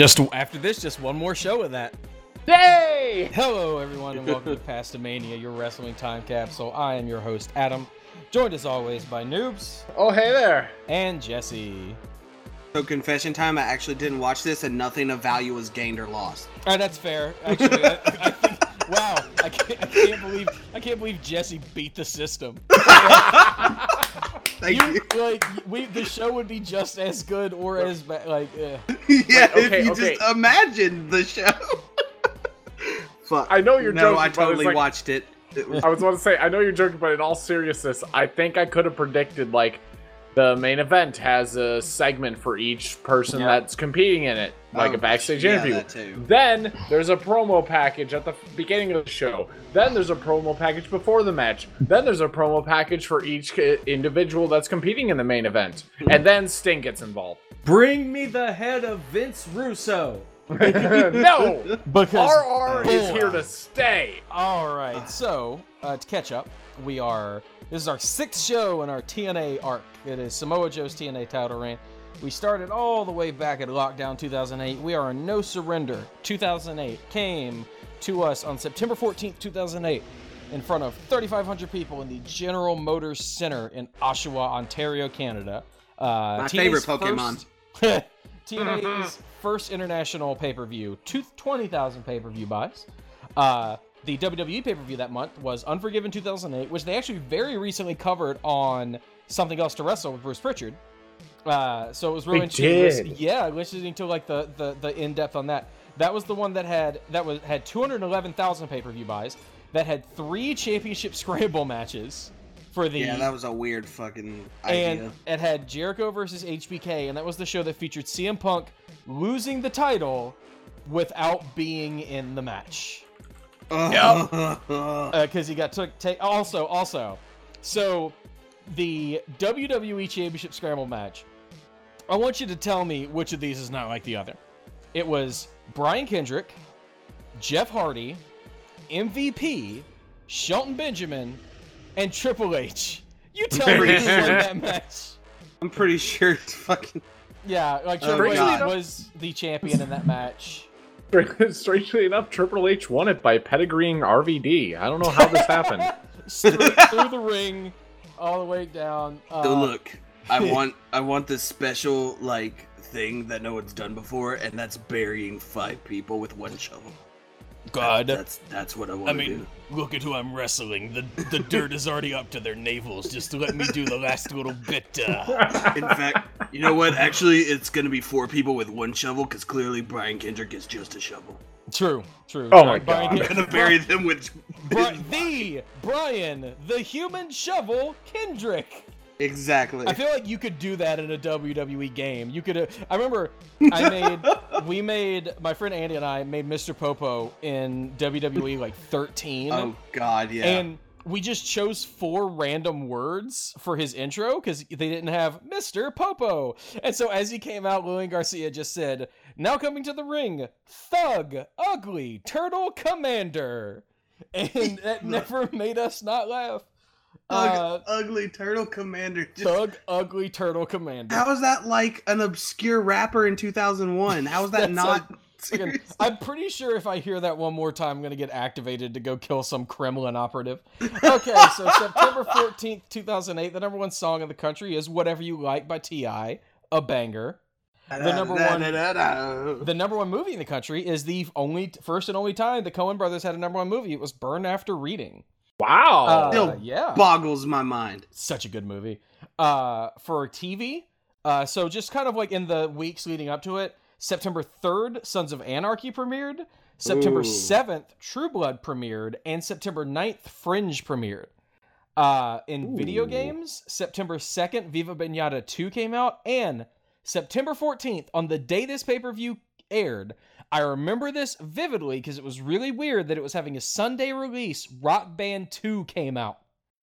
Just after this, just one more show of that. Hey! Hello, everyone, and welcome to Pastamania, your wrestling time capsule. I am your host, Adam, joined as always by Noobs Oh, hey there. and Jesse. So confession time, I actually didn't watch this and nothing of value was gained or lost. All right, that's fair. Actually, I, I think. Wow, I can't, I can't believe I can't believe Jesse beat the system. Thank You, you. like we, the show would be just as good or as bad. Like, eh. yeah, okay, if you okay. just imagine the show. Fuck. I know you're no, joking, I totally like- watched it. It I was about to say, I know you're joking, but in all seriousness, I think I could have predicted like the main event has a segment for each person Yeah. that's competing in it, like Oh, a backstage yeah, interview. that too. Then there's a promo package at the beginning of the show. Then there's a promo package before the match. Then there's a promo package for each individual that's competing in the main event. And then Sting gets involved. bring me the head of Vince Russo no! because RR is here to stay. All right, so uh, to catch up, we are. This is our sixth show in our TNA arc. It is Samoa Joe's TNA title reign. We started all the way back at Lockdown 2008. We are in No Surrender 2008. Came to us on September 14th, 2008, in front of 3,500 people in the General Motors Center in Oshawa, Ontario, Canada. Uh, My TNA's favorite Pokemon. First, TNA's first international pay per view, 20,000 pay per view buys. Uh, the WWE pay per view that month was Unforgiven 2008, which they actually very recently covered on Something Else to Wrestle with Bruce Pritchard. Uh, so it was really They interesting. did. listen- yeah, listening to like the the, the in depth on that. That was the one that had that was had 211,000 pay per view buys. That had three championship scramble matches for the yeah, that was a weird fucking idea. and it had Jericho versus HBK, and that was the show that featured CM Punk losing the title without being in the match because uh, he got took. Ta- also, also, so the WWE Championship Scramble match. I want you to tell me which of these is not like the other. It was Brian Kendrick, Jeff Hardy, MVP, Shelton Benjamin, and Triple H. You tell me who won that match. I'm pretty sure it's fucking. Yeah, like Oh, Triple H was the champion in that match. Strangely enough, Triple H won it by pedigreeing RVD. I don't know how this happened. through, through the ring, all the way down. Uh, So look, I want I want this special like thing that no one's done before, and that's burying five people with one shovel. God, That's that's what I want I to mean, look at who I'm wrestling. The the dirt is already up to their navels just to let me do the last little bit. Uh. In fact, you know what? Actually, it's gonna be four people with one shovel because clearly Brian Kendrick is just a shovel. True, true. Oh my Brian God. I'm gonna bury them with. Bri- the Brian, the human shovel, Kendrick. Exactly. I feel like you could do that in a WWE game. You could. Uh, I remember I made, we made my friend Andy and I made Mr. Popo in WWE like 13. oh God, yeah. And we just chose four random words for his intro because they didn't have Mr. Popo. And so as he came out, Lillian Garcia just said, Now coming to the ring, Thug, Ugly, Turtle Commander. And that never made us not laugh. Ug- Uh, ugly turtle commander. Just, Thug, Ugly, Turtle Commander. how is that like an obscure rapper in 2001? How is that not? I'm pretty sure if I hear that one more time, I'm going to get activated to go kill some Kremlin operative. Okay, so September 14th, 2008, the number one song in the country is Whatever You Like by T.I., a banger. The number one- The number one movie in the country is the only first and only time the Coen brothers had a number one movie. It was Burn After Reading. Wow. Uh, Still yeah. boggles my mind. such a good movie. Uh, for TV, uh, so just kind of like in the weeks leading up to it, September 3rd, Sons of Anarchy premiered. September Ooh. 7th, True Blood premiered. And September 9th, Fringe premiered. Uh, in video games, September 2nd, Viva Pinata 2 came out. And September 14th, on the day this pay per view aired, I remember this vividly because it was really weird that it was having a Sunday release. Rock Band 2 came out.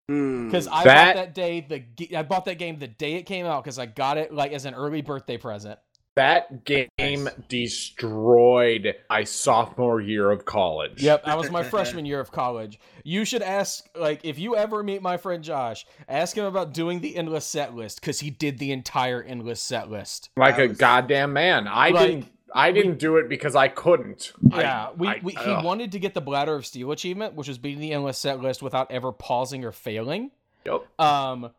Hmm. Because I That- bought that day the I bought that game the day it came out because I got it like as an early birthday present. That game Nice. destroyed my sophomore year of college. Yep, that was my freshman year of college. You should ask, like, if you ever meet my friend Josh, ask him about doing the endless set list because he did the entire endless set list. Like I a was- goddamn man. I Like, didn't. I didn't do it because I couldn't. I- Yeah, we, I- we he ugh. wanted to get the Bladder of Steel achievement, which was beating the endless set list without ever pausing or failing. Yep. Um,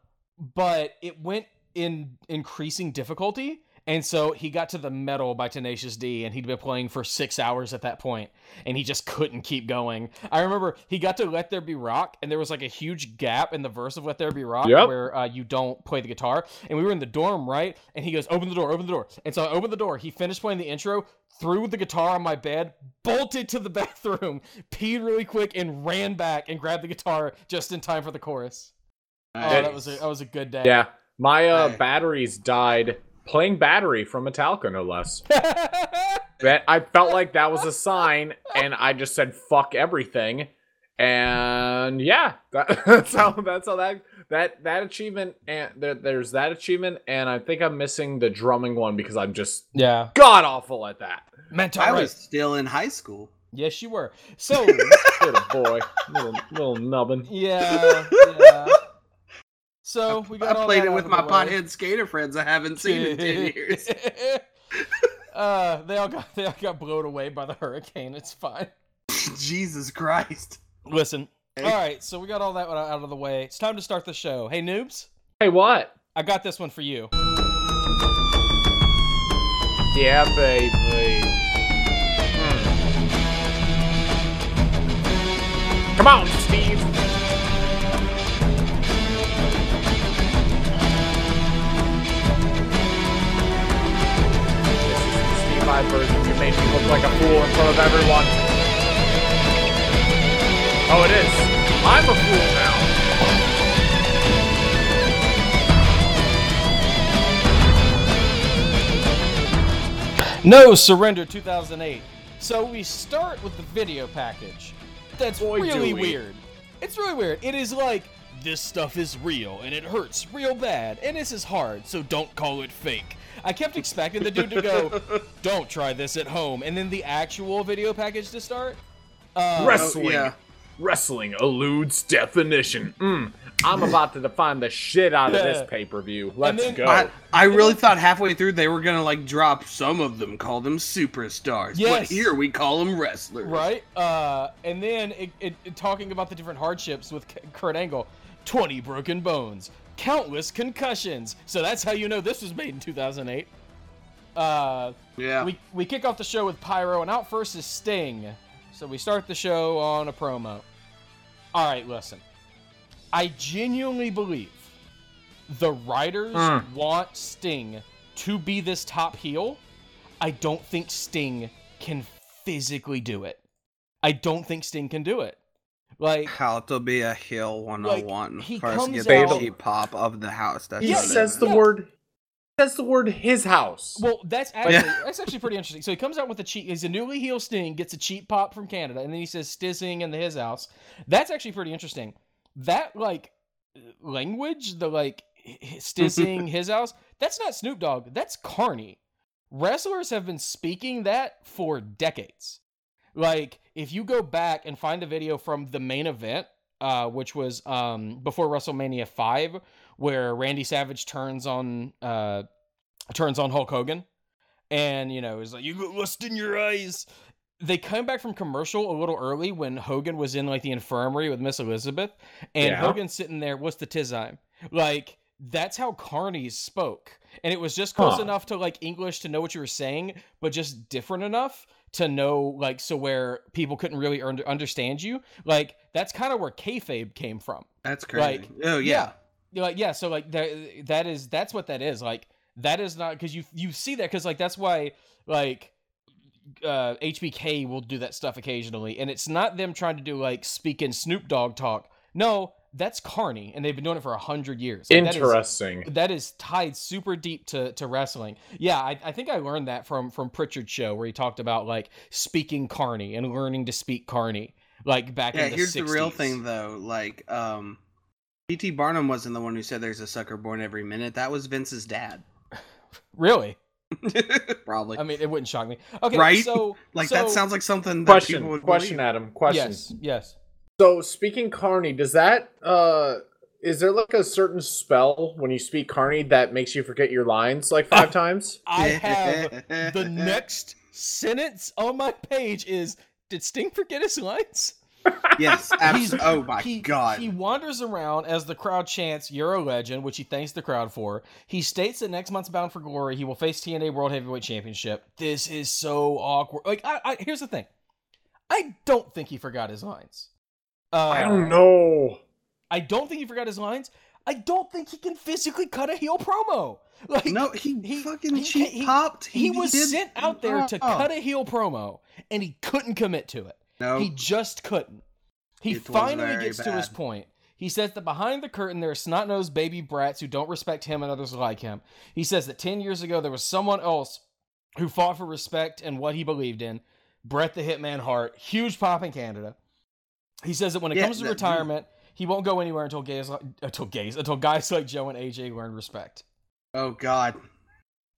but it went in increasing difficulty, and so he got to the metal by Tenacious D, and he'd been playing for six hours at that point, and he just couldn't keep going. I remember he got to Let There Be Rock, and there was like a huge gap in the verse of Let There Be Rock Yep. where uh, you don't play the guitar, and we were in the dorm, right? And he goes, "Open the door, open the door," and so I opened the door. He finished playing the intro. Threw the guitar on my bed, bolted to the bathroom, peed really quick, and ran back and grabbed the guitar just in time for the chorus. Oh, that was a that was a good day. Yeah. My uh, batteries died playing battery from Metallica, no less. That I felt like that was a sign, and I just said "fuck everything," and yeah, that, that's how that's how that that that achievement and there, there's that achievement, and I think I'm missing the drumming one because I'm just yeah. god awful at that. Mental I was still in high school. Yes, you were. So Little boy, little little nubbin. yeah, yeah. So we got I all played that it out with of my the way. pothead skater friends I haven't seen in ten years. uh, they all got they all got blown away by the hurricane. It's fine. Jesus Christ. Listen. Hey. All right, so we got all that out of the way. It's time to start the show. Hey, noobs, Hey, what? I got this one for you. Yeah, baby. Hmm. Come on, Steve. It made me look like a fool in front of everyone. Oh, it is. I'm a fool now. No Surrender 2008. So we start with the video package. That's Boy, really we. weird. It's really weird. It is like this stuff is real and it hurts real bad and this is hard, so don't call it fake. I kept expecting the dude to go, "Don't try this at home," and then the actual video package to start. Uh, Wrestling. Yeah. Wrestling eludes definition. Mm, I'm about to define the shit out of Yeah. this pay per view. Let's then- go. I, I really thought halfway through they were gonna like drop some of them, call them superstars. Yes. But here we call them wrestlers. Right? Uh, and then it, it, it- talking about the different hardships with K- Kurt Angle 20 broken bones, countless concussions. So that's how you know this was made in 2008. Uh, Yeah. we, we kick off the show with Pyro, and out first is Sting. So we start the show on a promo. All right, listen. I genuinely believe the writers Mm. want Sting to be this top heel. I don't think Sting can physically do it. I don't think Sting can do it. Like, How to be a heel one on one. he First comes get out- cheap pop of the house. That's he Yeah, it says the yeah. word. Says the word his house. well, that's actually Yeah. that's actually pretty interesting. So he comes out with a cheat. He's a newly heel Sting, gets a cheap pop from Canada, and then he says Stizzing in the his house. That's actually pretty interesting. That like language, the like h- Stizzing his house. That's not Snoop Dogg. That's Carney. Wrestlers have been speaking that for decades. Like if you go back and find a video from the main event, uh, which was um before WrestleMania five, where Randy Savage turns on uh turns on Hulk Hogan, and you know is like you got lust in your eyes. They come back from commercial a little early when Hogan was in like the infirmary with Miss Elizabeth, and Yeah. Hogan's sitting there. What's the tizime? Like that's how Carney spoke, and it was just close Huh. enough to like English to know what you were saying, but just different enough to know like so where people couldn't really un- understand you. Like that's kind of where kayfabe came from. That's crazy. Like, oh yeah. You're like yeah so like that that is that's what that is like that is not because you you see that because like that's why like uh hbk will do that stuff occasionally and it's not them trying to do like speaking snoop dogg talk no that's carney and they've been doing it for a hundred years Like, Interesting. that is tied super deep to, to wrestling. Yeah, I, I think I learned that from from Pritchard's show where he talked about like speaking Carney and learning to speak Carney like back Yeah, in the here's 60s. the real thing though. Like, um P.T. Barnum wasn't the one who said there's a sucker born every minute. That was Vince's dad. Really? Probably. I mean, it wouldn't shock me. Okay, Right? so like so- that sounds like something that Question, people would question, believe. Adam. Question. Yes, yes. So speaking Carney, does that uh is there like a certain spell when you speak Carney that makes you forget your lines like five times? I have the next sentence on my page is Did Sting forget his lines? Yes, He's- absolutely. Oh my he, god. He wanders around as the crowd chants, You're a legend, which he thanks the crowd for. He states that next month's Bound for Glory, he will face TNA World Heavyweight Championship. This is so awkward. Like, I, I here's the thing I don't think he forgot his lines. Uh, I don't know. I don't think he forgot his lines. I don't think he can physically cut a heel promo. Like, no, he, he- fucking he- cheap he- popped. he was did- sent out there to cut a heel promo, and he couldn't commit to it. No, He just couldn't. He It finally very gets to his point. He says that behind the curtain there are snot nosed baby brats who don't respect him and others like him. He says that 10 years ago there was someone else who fought for respect and what he believed in. Brett the Hitman Hart, huge pop in Canada. He says that when it Yeah, comes to that- retirement, he won't go anywhere until gays until gays until guys like Joe and AJ learn respect. oh god.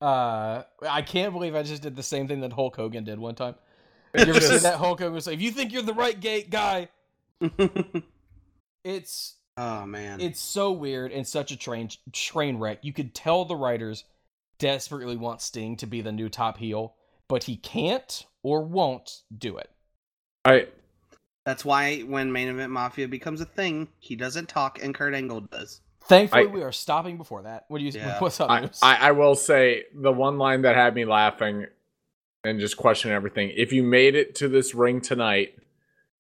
Uh, I can't believe I just did the same thing that Hulk Hogan did one time. You ever see that Hulk Hogan say, "If you think you're the right gay guy, it's oh man. it's so weird and such a train train wreck. You could tell the writers desperately want Sting to be the new top heel, but he can't or won't do it. I That's why when main event mafia becomes a thing, he doesn't talk and Kurt Angle does. Thankfully, I- we are stopping before that. What do you? Yeah. What's up, I, I I will say the one line that had me laughing and just questioning everything. If you made it to this ring tonight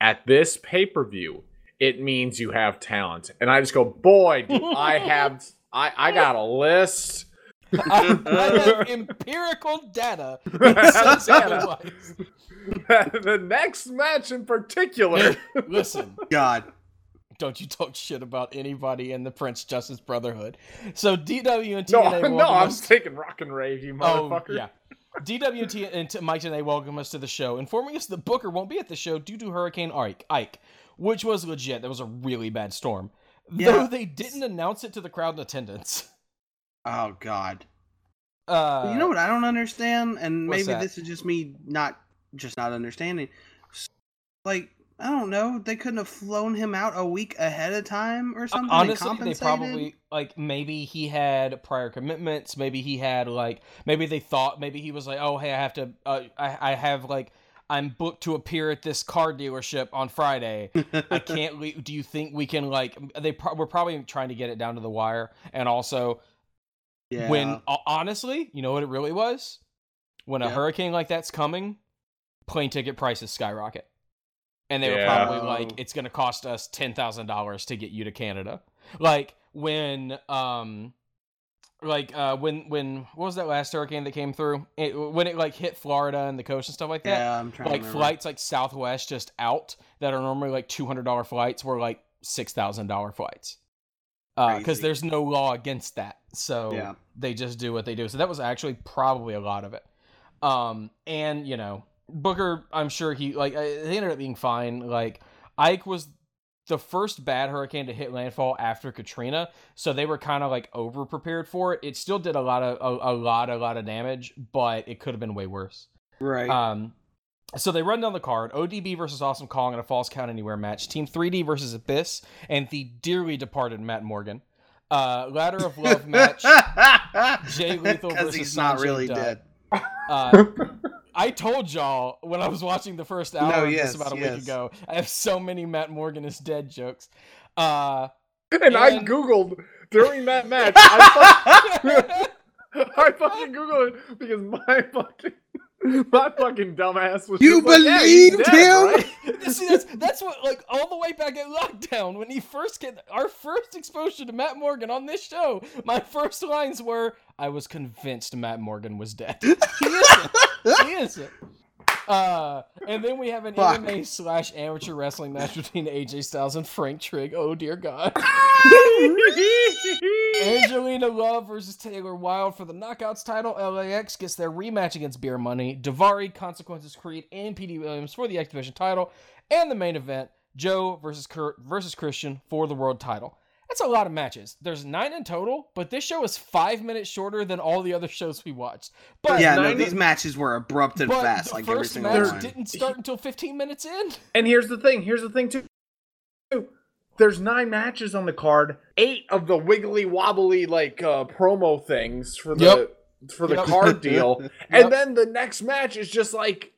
at this pay per view, it means you have talent. And I just go, boy, do I have I I got a list. I, I have empirical data that says otherwise. the next match in particular. Listen, God. don't you talk shit about anybody in the Prince Justice Brotherhood. So DW and no, TNA no, welcome I'm us- taking rock and rave, you Oh motherfucker. yeah. DW and T- Mike and they welcome us to the show, informing us that Booker won't be at the show due to Hurricane Ike, Ike, which was legit. That was a really bad storm. Yeah. Though they didn't announce it to the crowd in attendance. Oh god. Uh, you know what I don't understand, and maybe that? this is just me not just not understanding. Like I don't know, they couldn't have flown him out a week ahead of time or something. Honestly, they probably like maybe he had prior commitments. Maybe he had like maybe they thought maybe he was like, oh hey, I have to, uh, I I have like I'm booked to appear at this car dealership on Friday. I can't leave. Do you think we can like they? Pro- we're probably trying to get it down to the wire, and also yeah. when ho- honestly, you know what it really was? When a Yeah. hurricane like that's coming, plane ticket prices skyrocket. And they were probably like, it's gonna cost us ten thousand dollars to get you to Canada. Like when um like uh when when what was that last hurricane that came through? It, when it like hit Florida and the coast and stuff like that yeah, I'm trying like to remember. flights like Southwest just out that are normally like two hundred dollar flights were like six thousand dollar flights. Because Crazy. there's no law against that, so Yeah. they just do what they do. So that was actually probably a lot of it. Um, and you know Booker, I'm sure he like uh, they ended up being fine. Like Ike was the first bad hurricane to hit landfall after Katrina, so they were kind of like over prepared for it. It still did a lot of a, a lot a lot of damage, but it could have been way worse. right. Um, so they run down the card: ODB versus Awesome Kong in a Falls Count Anywhere match. Team 3D versus Abyss and the dearly departed Matt Morgan. Uh, Ladder of Love match. Jay Lethal versus he's not Sanjay really Dutt. dead. Uh, I told y'all when I was watching the first hour No, of yes, this about a yes. week ago. I have so many Matt Morgan is dead jokes. Uh, And I googled during that match. I, fucking, I fucking googled it because my fucking my fucking dumbass was. You just like, yeah, he's believed dead, him? right? See, that's that's what like all the way back at lockdown when he first get our first exposure to Matt Morgan on this show. My first lines were, "I was convinced Matt Morgan was dead." He isn't. he isn't. Uh, and then we have an Fuck. MMA slash amateur wrestling match between AJ Styles and Frank Trigg. Oh dear God. Angelina Love versus Taylor Wilde for the Knockouts title. LAX gets their rematch against Beer Money. Daivari, Consequences Creed, and Petey Williams for the X Division title. And the main event, Joe versus Kurt versus Christian for the world title. That's a lot of matches. There's nine in total, but this show is five minutes shorter than all the other shows we watched. But yeah, no, nine- these matches were abrupt and but fast, the like every first single match one. didn't start until 15 minutes in. And here's the thing. Here's the thing too. There's nine matches on the card. Eight of the wiggly wobbly like uh, promo things for the Yep. for the Yep. card deal, Yep. and then the next match is just like,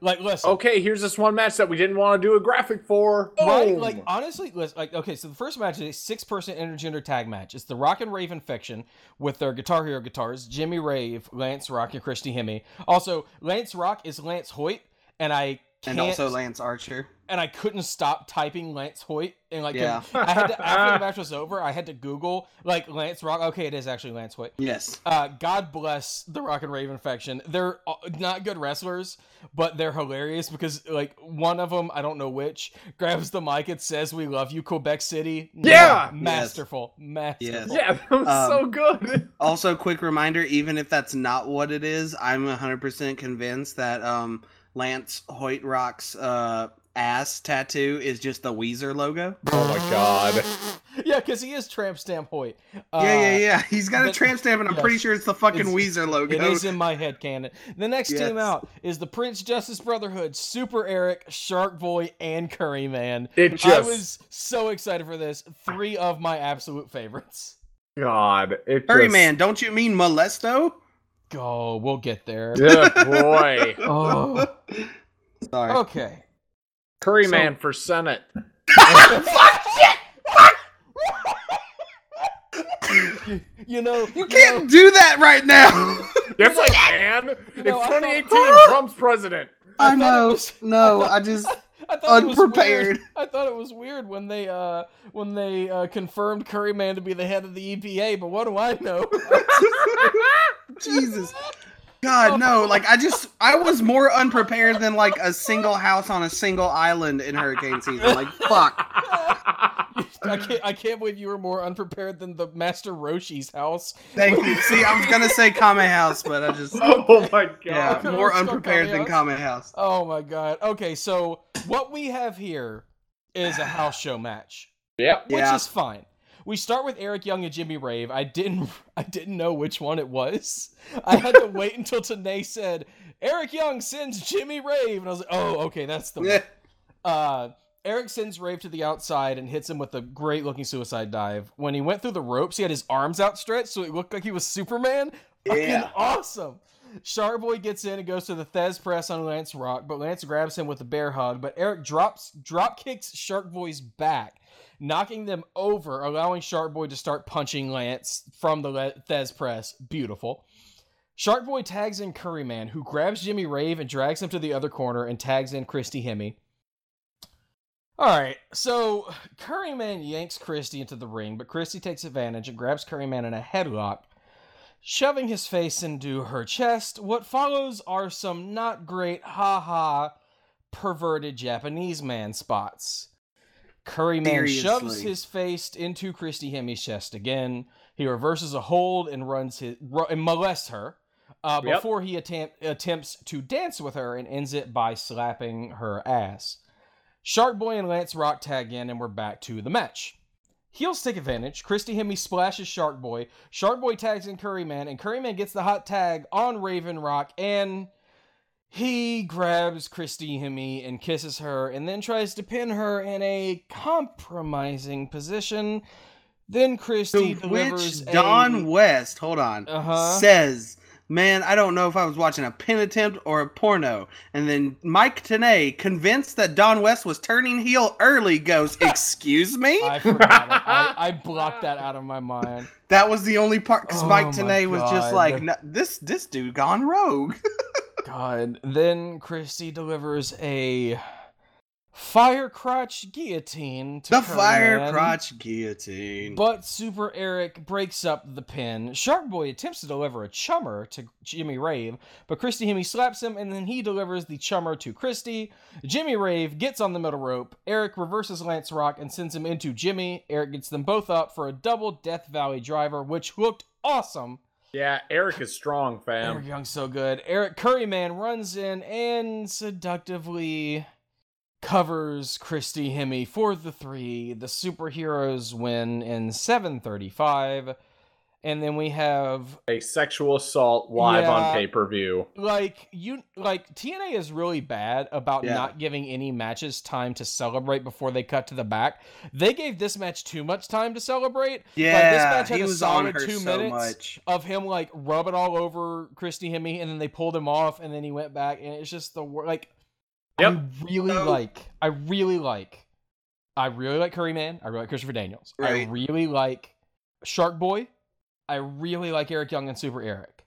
Like, listen, okay, here's this one match that we didn't want to do a graphic for. Right? Boom. Like honestly, listen, like okay, so the first match is a six-person intergender tag match. It's the Rock and Rave Infection with their Guitar Hero guitars: Jimmy Rave, Lance Rock, and Christy Hemme. Also, Lance Rock is Lance Hoyt, and I can't, and also Lance Archer. and I couldn't stop typing Lance Hoyt, and like Yeah. I had to, after the match was over, I had to Google like Lance Rock. Okay, it is actually Lance Hoyt. Yes. Uh, God bless the Rock and Rave Infection. They're uh, not good wrestlers, but they're hilarious because like one of them, I don't know which, grabs the mic and says, "We love you, Quebec City." Yeah! masterful, masterful. Yes. yeah, that was Um, so good. Also, quick reminder: even if that's not what it is, I'm 100% convinced that um, Lance Hoyt Rock's uh, ass tattoo is just the Weezer logo. Oh my god. yeah, because he is Tramp Stamp Hoyt. Uh, yeah, yeah, yeah. He's got a tramp stamp, and I'm yes. pretty sure it's the fucking It's- Weezer logo. It is in my head canon. The next Yes. team out is the Prince Justice Brotherhood, Super Eric, Shark Boy, and Curry Man. It just... I was so excited for this. Three of my absolute favorites. God. It Hurry, just, man! Don't you mean molesto? Go, we'll get there. Good boy. Oh, Sorry. okay. Curry So- man for Senate. Fuck shit! Fuck! You know, You can't do that right now. Yes, I can. You know, it's I 2018. Trump's president. I I know. was- No, I just. I thought Unprepared. I thought it was weird when they uh when they uh, confirmed Curry Man to be the head of the EPA. But what do I know? Jesus. God, no. Like, I just. I was more unprepared than, like, a single house on a single island in hurricane season. Like, fuck. I can't. I can't believe you were more unprepared than the Master Roshi's house. Thank you. See, I was going to say Kame House, but I just. oh my god. Yeah, more let's unprepared than Kame Kame House. Oh my god. Okay, so what we have here is a house show match, Yep. which Yeah. is fine. We start with Eric Young and Jimmy Rave. I didn't. I didn't know which one it was. I had to wait until Tenay said Eric Young sends Jimmy Rave, and I was like, oh, okay, that's the one. Uh, Eric sends Rave to the outside and hits him with a great looking suicide dive. When he went through the ropes, he had his arms outstretched, so it looked like he was Superman. Fucking Yeah. awesome. Sharkboy gets in and goes to the Thesz press on Lance Rock, but Lance grabs him with a bear hug. But Eric drops drop kicks Sharkboy's back, knocking them over, allowing Sharkboy to start punching Lance from the Thesz press. Beautiful. Sharkboy tags in Curryman, who grabs Jimmy Rave and drags him to the other corner and tags in Christy Hemme. All right, so Curryman yanks Christy into the ring, but Christy takes advantage and grabs Curryman in a headlock, shoving his face into her chest. What follows are some not great, haha, perverted Japanese man spots. Curryman shoves his face into Christy Hemme's chest again. He reverses a hold and runs his ru- and molests her uh, Yep. before he attempt, attempts to dance with her and ends it by slapping her ass. Shark Boy and Lance Rock tag in, and we're back to the match. Heels take advantage. Christy Hemme splashes Shark Boy. Shark Boy tags in Curryman, and Curryman gets the hot tag on Raven Rock, and he grabs Christy Hemme and kisses her, and then tries to pin her in a compromising position. Then Christy To delivers which Don a... West, hold on, Uh-huh. says, "Man, I don't know if I was watching a pin attempt or a porno." And then Mike Tenay, convinced that Don West was turning heel early, goes, "Excuse me." I forgot. I, I blocked that out of my mind. that was the only part because Oh Mike Tenay was just like, "This this dude gone rogue." God. Then Christy delivers a fire crotch guillotine to the fire crotch guillotine. But Super Eric breaks up the pin. Shark Boy attempts to deliver a chummer to Jimmy Rave, but Christy Hemme slaps him, and then he delivers the chummer to Christy. Jimmy Rave gets on the middle rope. Eric reverses Lance Rock and sends him into Jimmy. Eric gets them both up for a double Death Valley driver, which looked awesome. Yeah, Eric is strong, fam. Eric Young's so good. Eric Curryman runs in and seductively covers Christy Hemme for the three. The superheroes win in 735. And then we have A sexual assault live Yeah. on pay per view. like you like TNA is really bad about Yeah. not giving any matches time to celebrate before they cut to the back. They gave this match too much time to celebrate. Yeah, Like, this match had he a was on solid her two so minutes. much. of him like rubbing all over Christy Hemme, and then they pulled him off, and then he went back, and it's just the wor- like. I Yep. really So- like. I really like. I really like Curry Man. I really like Christopher Daniels. I really like Shark Boy. I really like Eric Young and Super Eric.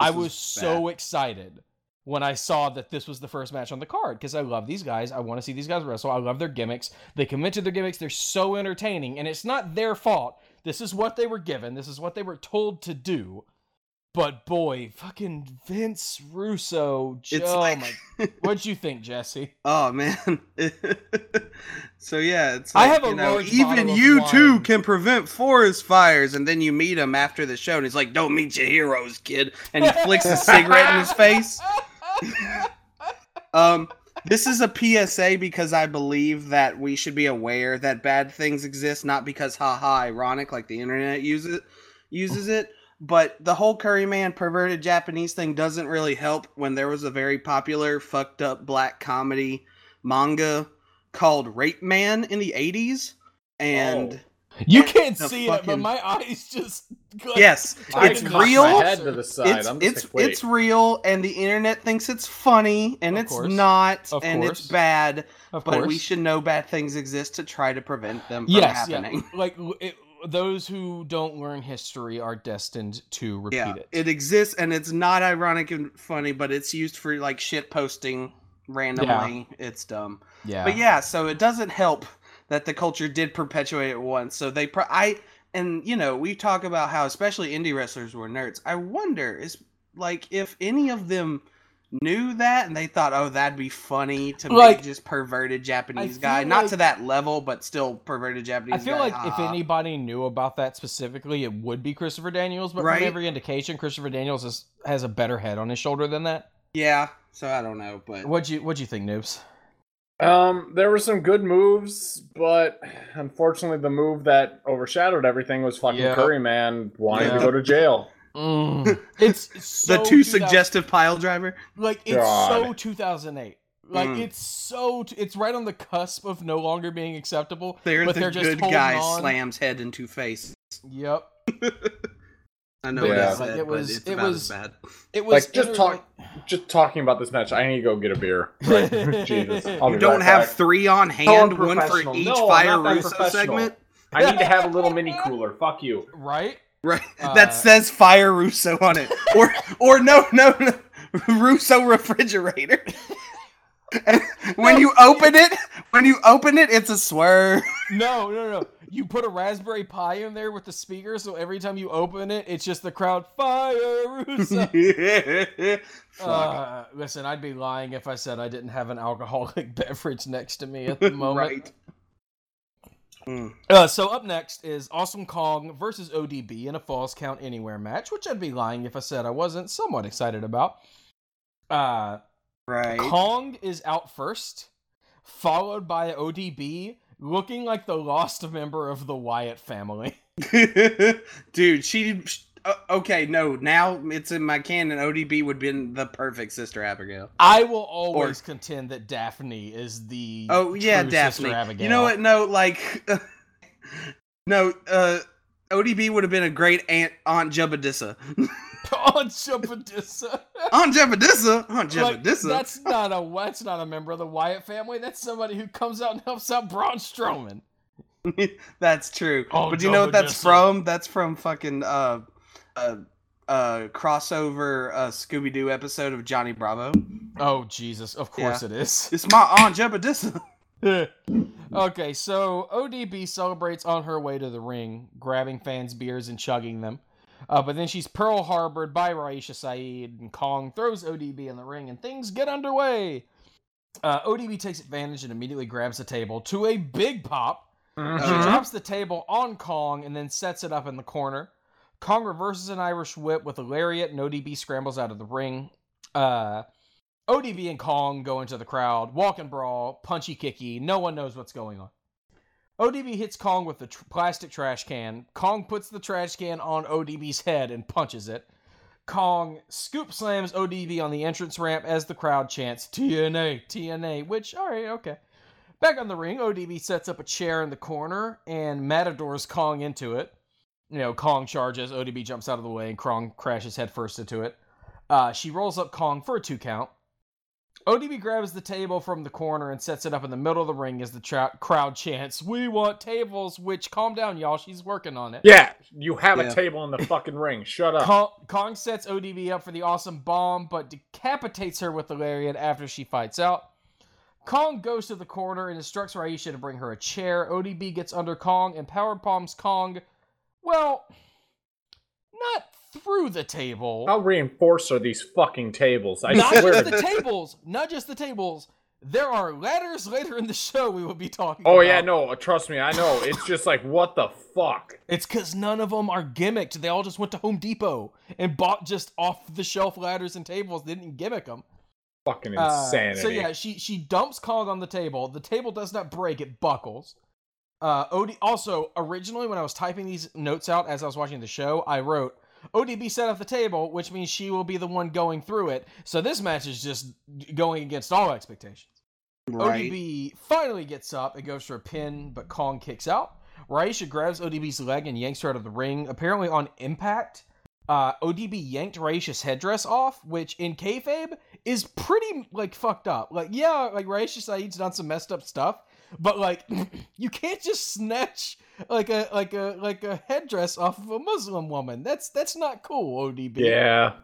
I was so excited when I saw that this was the first match on the card because I love these guys. I want to see these guys wrestle. I love their gimmicks. They commit to their gimmicks. They're so entertaining, and it's not their fault. This is what they were given. This is what they were told to do. But boy, fucking Vince Russo. j- It's oh like, my! What'd you think, Jesse? oh man. so yeah, it's I have a you know, even you too can prevent forest fires, and then you meet him after the show, and he's like, "Don't meet your heroes, kid," and he flicks a cigarette in his face. Um, this is a PSA because I believe that we should be aware that bad things exist, not because haha ironic like the internet uses uses it. But the whole Curry Man perverted Japanese thing doesn't really help when there was a very popular fucked up black comedy manga called Rape Man in the 80s. And oh. You can't the see it, but my eyes just. like- yes, I it's can cock real. My head to the side. it's I'm it's like, it's real and the internet thinks it's funny and Of it's course. not Of and course. it's bad Of but course. we should know bad things exist to try to prevent them from yes, happening. yeah. Like it, those who don't learn history are destined to repeat Yeah, it. it exists and it's not ironic and funny, but it's used for like shit posting randomly. It's dumb. yeah. But yeah, so it doesn't help that the culture did perpetuate it once. So they, pro- I, and you know, we talk about how especially indie wrestlers were nerds. I wonder is like if any of them knew that and they thought, oh, that'd be funny to Like, make just perverted Japanese feel guy, not to that level, but still perverted Japanese. Guy. I feel guy, like if anybody knew about that specifically, it would be Christopher Daniels. But Right. from every indication, Christopher Daniels is, has a better head on his shoulder than that. yeah. So I don't know, but What'd you What'd you think, Noobs? Um, there were some good moves, but unfortunately, the move that overshadowed everything was fucking Yeah. Curry Man wanting Yeah. to go to jail. Mm. It's so the too suggestive pile driver. Like it's God. so 2008. Like Mm. it's so t- it's right on the cusp of no longer being acceptable. There, but the they're just good guy on. slams head into face. Yep. I know Yeah. what I Like, it was- but it's it about was- as bad. It was Like, just inter- talk- Just talking about this match, I need to go get a beer. Right. Jesus, I'll You don't right have back. three on hand, one for each No, Fire Russo segment. I need to have a little mini cooler. Fuck you. right. Right, Uh, that says Fire Russo on it, or or no, no, no, Russo refrigerator. And when you open it, when you open it, it's a swerve. No, no, no. You put a Raspberry Pi in there with the speaker, so every time you open it, it's just the crowd fire. Russo. Uh, listen, I'd be lying if I said I didn't have an alcoholic beverage next to me at the moment. right. Mm. Uh, so up next is Awesome Kong versus ODB in a Falls Count Anywhere match, which I'd be lying if I said I wasn't somewhat excited about. Uh, Right. Kong is out first, followed by ODB looking like the lost member of the Wyatt family. Dude, she. Uh, okay, no. Now it's in my canon. ODB would have been the perfect sister Abigail. I will always contend that Daphne is the Oh yeah, Daphne. Sister Abigail. You know what? No, like, no. Uh, ODB would have been a great aunt, Aunt Jebediah. On Jebediah. Aunt Jebediah. Aunt Like, that's not a that's not a member of the Wyatt family. That's somebody who comes out and helps out Braun Strowman. That's true. Oh, but do you know what that's from? That's from fucking uh, uh, crossover uh, Scooby Doo episode of Johnny Bravo. Oh Jesus! Of course it is. It's my Aunt Jebediah. okay, so ODB celebrates on her way to the ring, grabbing fans' beers and chugging them. Uh, but then she's Pearl Harbored by Raisha Saeed, and Kong throws ODB in the ring, and things get underway. Uh, ODB takes advantage and immediately grabs the table to a big pop. She Uh-huh. drops the table on Kong and then sets it up in the corner. Kong reverses an Irish whip with a lariat, and ODB scrambles out of the ring. Uh, ODB and Kong go into the crowd, walk and brawl, punchy kicky. No one knows what's going on. ODB hits Kong with a tr- plastic trash can. Kong puts the trash can on ODB's head and punches it. Kong scoop slams ODB on the entrance ramp as the crowd chants TNA, TNA, which, alright, okay. Back on the ring, ODB sets up a chair in the corner and matadors Kong into it. You know, Kong charges, ODB jumps out of the way, and Kong crashes headfirst into it. Uh, she rolls up Kong for a two count. ODB grabs the table from the corner and sets it up in the middle of the ring as the tra- crowd chants, We want tables, which, calm down, y'all, she's working on it. Yeah, you have Yeah. a table in the fucking ring. Shut up. Kong, Kong sets ODB up for the awesome bomb, but decapitates her with the lariat after she fights out. Kong goes to the corner and instructs Raisha to bring her a chair. ODB gets under Kong and power bombs Kong. Well, not through the table. How reinforced are these fucking tables? I not swear. just the tables. Not just the tables. There are ladders later in the show we will be talking Oh about. yeah, no, trust me, I know. It's just like what the fuck. It's because none of them are gimmicked. They all just went to Home Depot and bought just off the shelf ladders and tables. They didn't gimmick them. Fucking Uh, insanity. so yeah, she she dumps Kong on the table. The table does not break; it buckles. Uh, OD also originally when I was typing these notes out as I was watching the show, I wrote ODB set up the table, which means she will be the one going through it. So this match is just going against all expectations. Right. ODB finally gets up and goes for a pin, but Kong kicks out. Raisha grabs ODB's leg and yanks her out of the ring. Apparently, on impact, uh, ODB yanked Raisha's headdress off, which in kayfabe is pretty like fucked up. Like, yeah, like Raisha Saeed's done some messed up stuff, but like, you can't just snatch like a like a like a headdress off of a Muslim woman. That's that's not cool, ODB. yeah.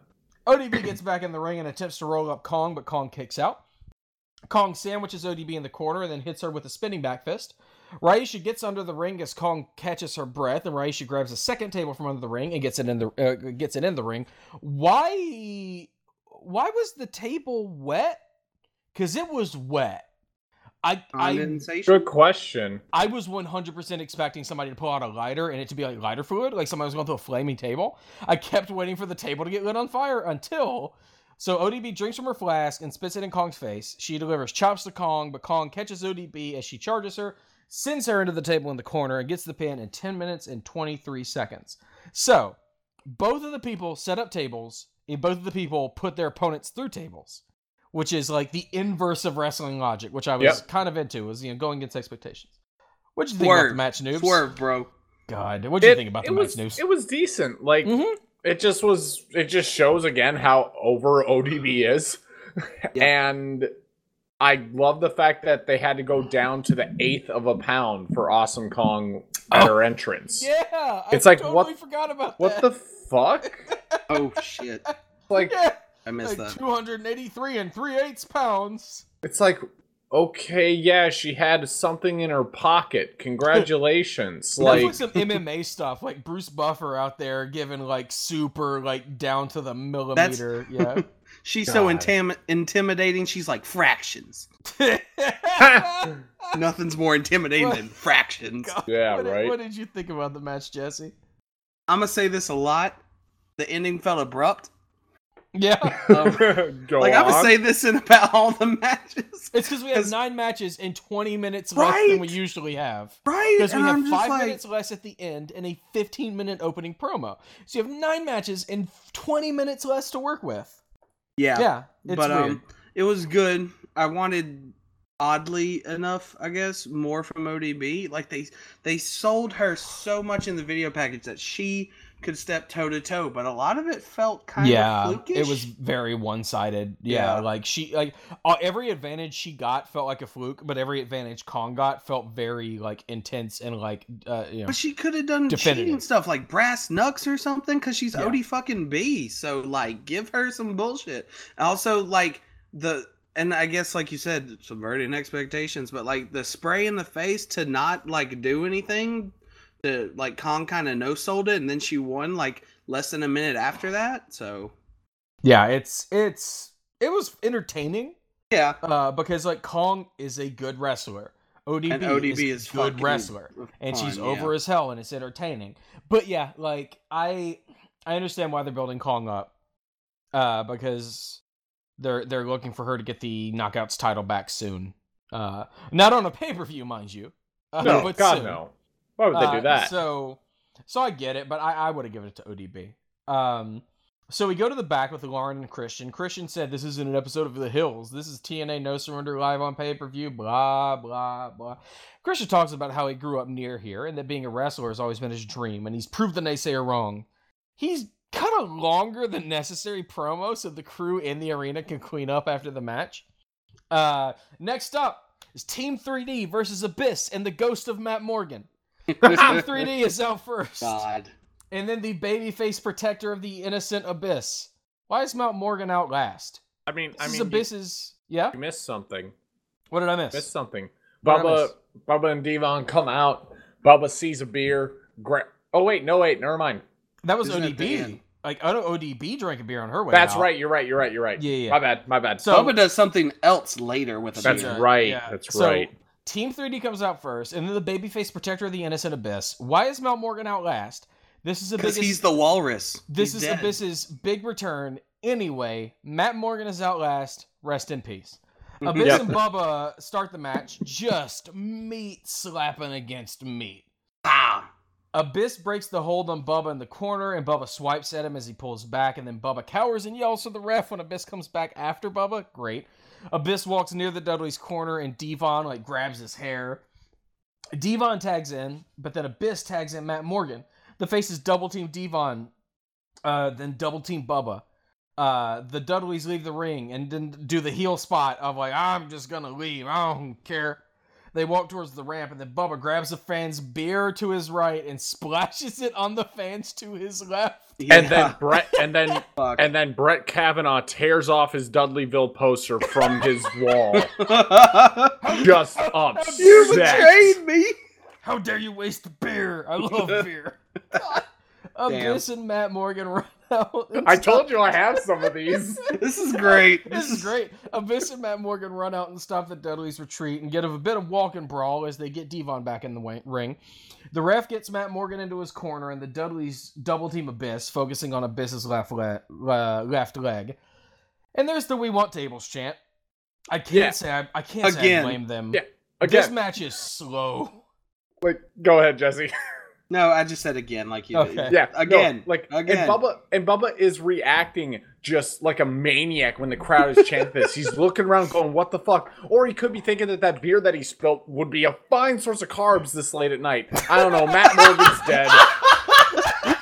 ODB gets back in the ring and attempts to roll up Kong, but Kong kicks out. Kong sandwiches ODB in the corner and then hits her with a spinning back fist. Raisha gets under the ring as Kong catches her breath, and Raisha grabs a second table from under the ring and gets it in the uh, gets it in the ring. Why? Why was the table wet? Because it was wet. I I Condensation. Good question. I was 100% expecting somebody to pull out a lighter and it to be like lighter fluid, like somebody was going through a flaming table. I kept waiting for the table to get lit on fire until. So ODB drinks from her flask and spits it in Kong's face. She delivers chops to Kong, but Kong catches ODB as she charges her, sends her into the table in the corner, and gets the pin in 10 minutes and 23 seconds. So, both of the people set up tables, and both of the people put their opponents through tables, which is like the inverse of wrestling logic, which I was Yep. kind of into, was you know going against expectations. What'd you think about the match, noobs? Swerve, bro. God, what'd you It, think about it the was match, noobs? it was decent. Like Mhm. it just was it just shows again how over ODB is. and I love the fact that they had to go down to the eighth of a pound for Awesome Kong at Oh, her entrance. Yeah, I It's like, totally what- forgot about What that. the fuck? Oh shit. Like yeah, I missed like that. 283 and 3 eighths pounds. it's like okay, yeah, she had something in her pocket. Congratulations. That's like like some MMA stuff, like Bruce Buffer out there giving like super like down to the millimeter. Yeah. She's so God. intim- intimidating. She's like fractions. Nothing's more intimidating What? than fractions. God, Yeah, what did- right? what did you think about the match, Jesse? I'm gonna say this a lot. The ending felt abrupt. Yeah, Go like I would say this in about all the matches, it's because we have 'Cause- nine matches in 20 minutes less than we usually have. right? Because we And have I'm five like, minutes less at the end and a 15 minute opening promo. So you have nine matches and 20 minutes less to work with. yeah, Yeah, it's but weird. um, it was good. I wanted, oddly enough, I guess, more from ODB. Like they they sold her so much in the video package that she could step toe to toe, but a lot of it felt kind yeah, of flukish. it was very one sided. Yeah, Yeah. like she like uh, every advantage she got felt like a fluke, but every advantage Kong got felt very like intense and like uh, you know. But she could have done Definitive. cheating stuff like brass knucks or something because she's Yeah. Odie fucking B. So like, give her some bullshit. Also, like the and I guess like you said, subverting expectations. But like the spray in the face to not like do anything, to like Kong kind of no sold it, and then she won like less than a minute after that. So Yeah, it's it's it was entertaining yeah, uh, because like Kong is a good wrestler. ODB, and ODB is, is a good fucking wrestler. and she's yeah. over as hell and it's entertaining. But yeah, like I I understand why they're building Kong up. Uh because they're they're looking for her to get the Knockouts title back soon. Uh, not on a pay per view, mind you. Uh, No, but God soon. no. Why would they Uh, do that? So, so I get it, but I, I would have given it to ODB. Um, so we go to the back with Lauren and Christian. Christian said, "This isn't an episode of The Hills. This is TNA No Surrender live on pay per view." Blah blah blah. Christian talks about how he grew up near here and that being a wrestler has always been his dream, and he's proved the naysayer wrong. He's cut a longer than necessary promo so the crew in the arena can clean up after the match. Uh, next up is Team 3D versus Abyss and the ghost of Matt Morgan. Team 3D is out first. God. And then the babyface protector of the innocent Abyss. Why is Matt Morgan out last? I mean, This I is mean, Abyss's. Yeah? you missed something. What did I miss? Missed something. What did Bubba, miss? Bubba and Devon come out. Bubba sees a beer. Gra- oh wait, no wait, never mind. That was Isn't ODB. Like, I know ODB drank a beer on her way That's out. right. You're right. You're right. You're right. Yeah, yeah. My bad. My bad. So- Bubba does something else later with a That's beer. Yeah, right. yeah. That's So, right. Team 3D comes out first, and then the babyface protector of the innocent Abyss. Why is Matt Morgan out last? This is Because Abyss's, he's the walrus. this He's is dead. Abyss's big return. Anyway, Matt Morgan is out last. Rest in peace. Abyss Yep. and Bubba start the match just meat slapping against meat. Ah. Abyss breaks the hold on Bubba in the corner, and Bubba swipes at him as he pulls back, and then Bubba cowers and yells for the ref when Abyss comes back after Bubba. Great. Abyss walks near the Dudley's corner, and Devon like grabs his hair. Devon tags in, but then Abyss tags in Matt Morgan. The faces double team Devon, uh, then double team Bubba. Uh, the Dudleys leave the ring and then do the heel spot of like, I'm just gonna leave. I don't care. They walk towards the ramp, and then Bubba grabs a fan's beer to his right and splashes it on the fans to his left. And then Brett, and then and then Brett Kavanaugh tears off his Dudleyville poster from his wall. Just you upset. betrayed me. How dare you waste the beer? I love beer. God. Abyss and Matt Morgan run out. I stop- told you I have some of these. This is great. This is great. Abyss and Matt Morgan run out and stop the Dudley's retreat and get a bit of walk and brawl as they get Devon back in the ring. The ref gets Matt Morgan into his corner, and the Dudleys double team Abyss, focusing on Abyss's left, le- uh, left leg. And there's the "We Want Tables" chant. I can't Yeah. say I, I can't say I blame them. Yeah, This match is slow. like, go ahead, Jesse. No, I just said again, like you Okay. did. Yeah, no, Again. like Again. and Bubba and Bubba is reacting just like a maniac when the crowd is chanting this. He's looking around, going, "What the fuck?" Or he could be thinking that that beer that he spilt would be a fine source of carbs this late at night. I don't know. Matt Morgan's dead.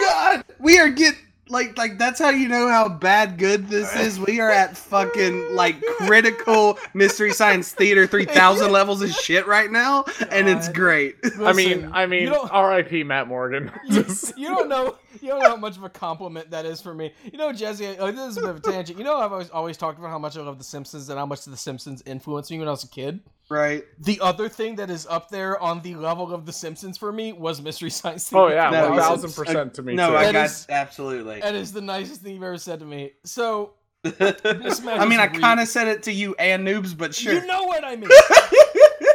God, we are get like like that's how you know how bad good this is. We are at fucking like critical mystery science theater three thousand levels of shit right now, and it's God. great. I mean, I mean, R.I.P. Matt Morgan. you, you don't know you don't know how much of a compliment that is for me. You know, Jesse, like, this is a bit of a tangent. You know, I've always always talked about how much I love The Simpsons and how much The Simpsons influenced me when I was a kid. Right? The other thing that is up there on the level of The Simpsons for me was Mystery Science oh yeah, No, one thousand percent to me no, too. I That got is- absolutely. That is the nicest thing you've ever said to me. So this match I mean, I kind of said it to you and noobs, but sure. You know what I mean.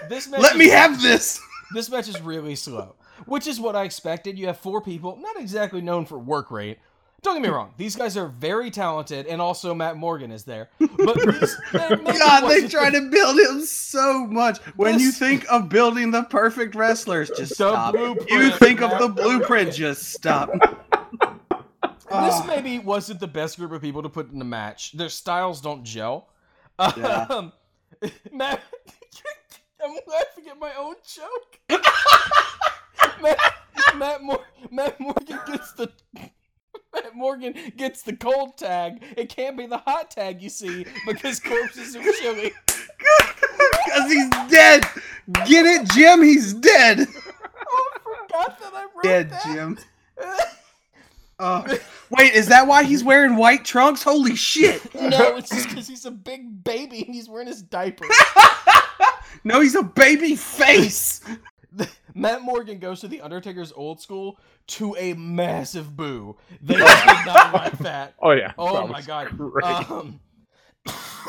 This match Let is- me have this. This match is really slow, which is what I expected. You have four people, not exactly known for work rate. Don't get me wrong; these guys are very talented, and also Matt Morgan is there. But these, God, they try to build him so much. When you think of building the perfect wrestlers, just The stop. blueprint, You think of the blueprint, just stop. This maybe wasn't the best group of people to put in a match. Their styles don't gel. Yeah. Um, Matt, I'm laughing at my own joke. Matt, Matt, Mor- Matt Morgan gets the Matt Morgan gets the cold tag. It can't be the hot tag, you see, because corpses are chilly. Because he's dead. Get it, Jim? He's dead. Oh, I forgot that I wrote Dead, that. Jim. Oh. Wait, is that why he's wearing white trunks? Holy shit. no, it's just because he's a big baby and he's wearing his diaper. No, he's a baby face. Matt Morgan goes to the Undertaker's old school to a massive boo. They did not like that. Oh yeah. Oh my god. Um,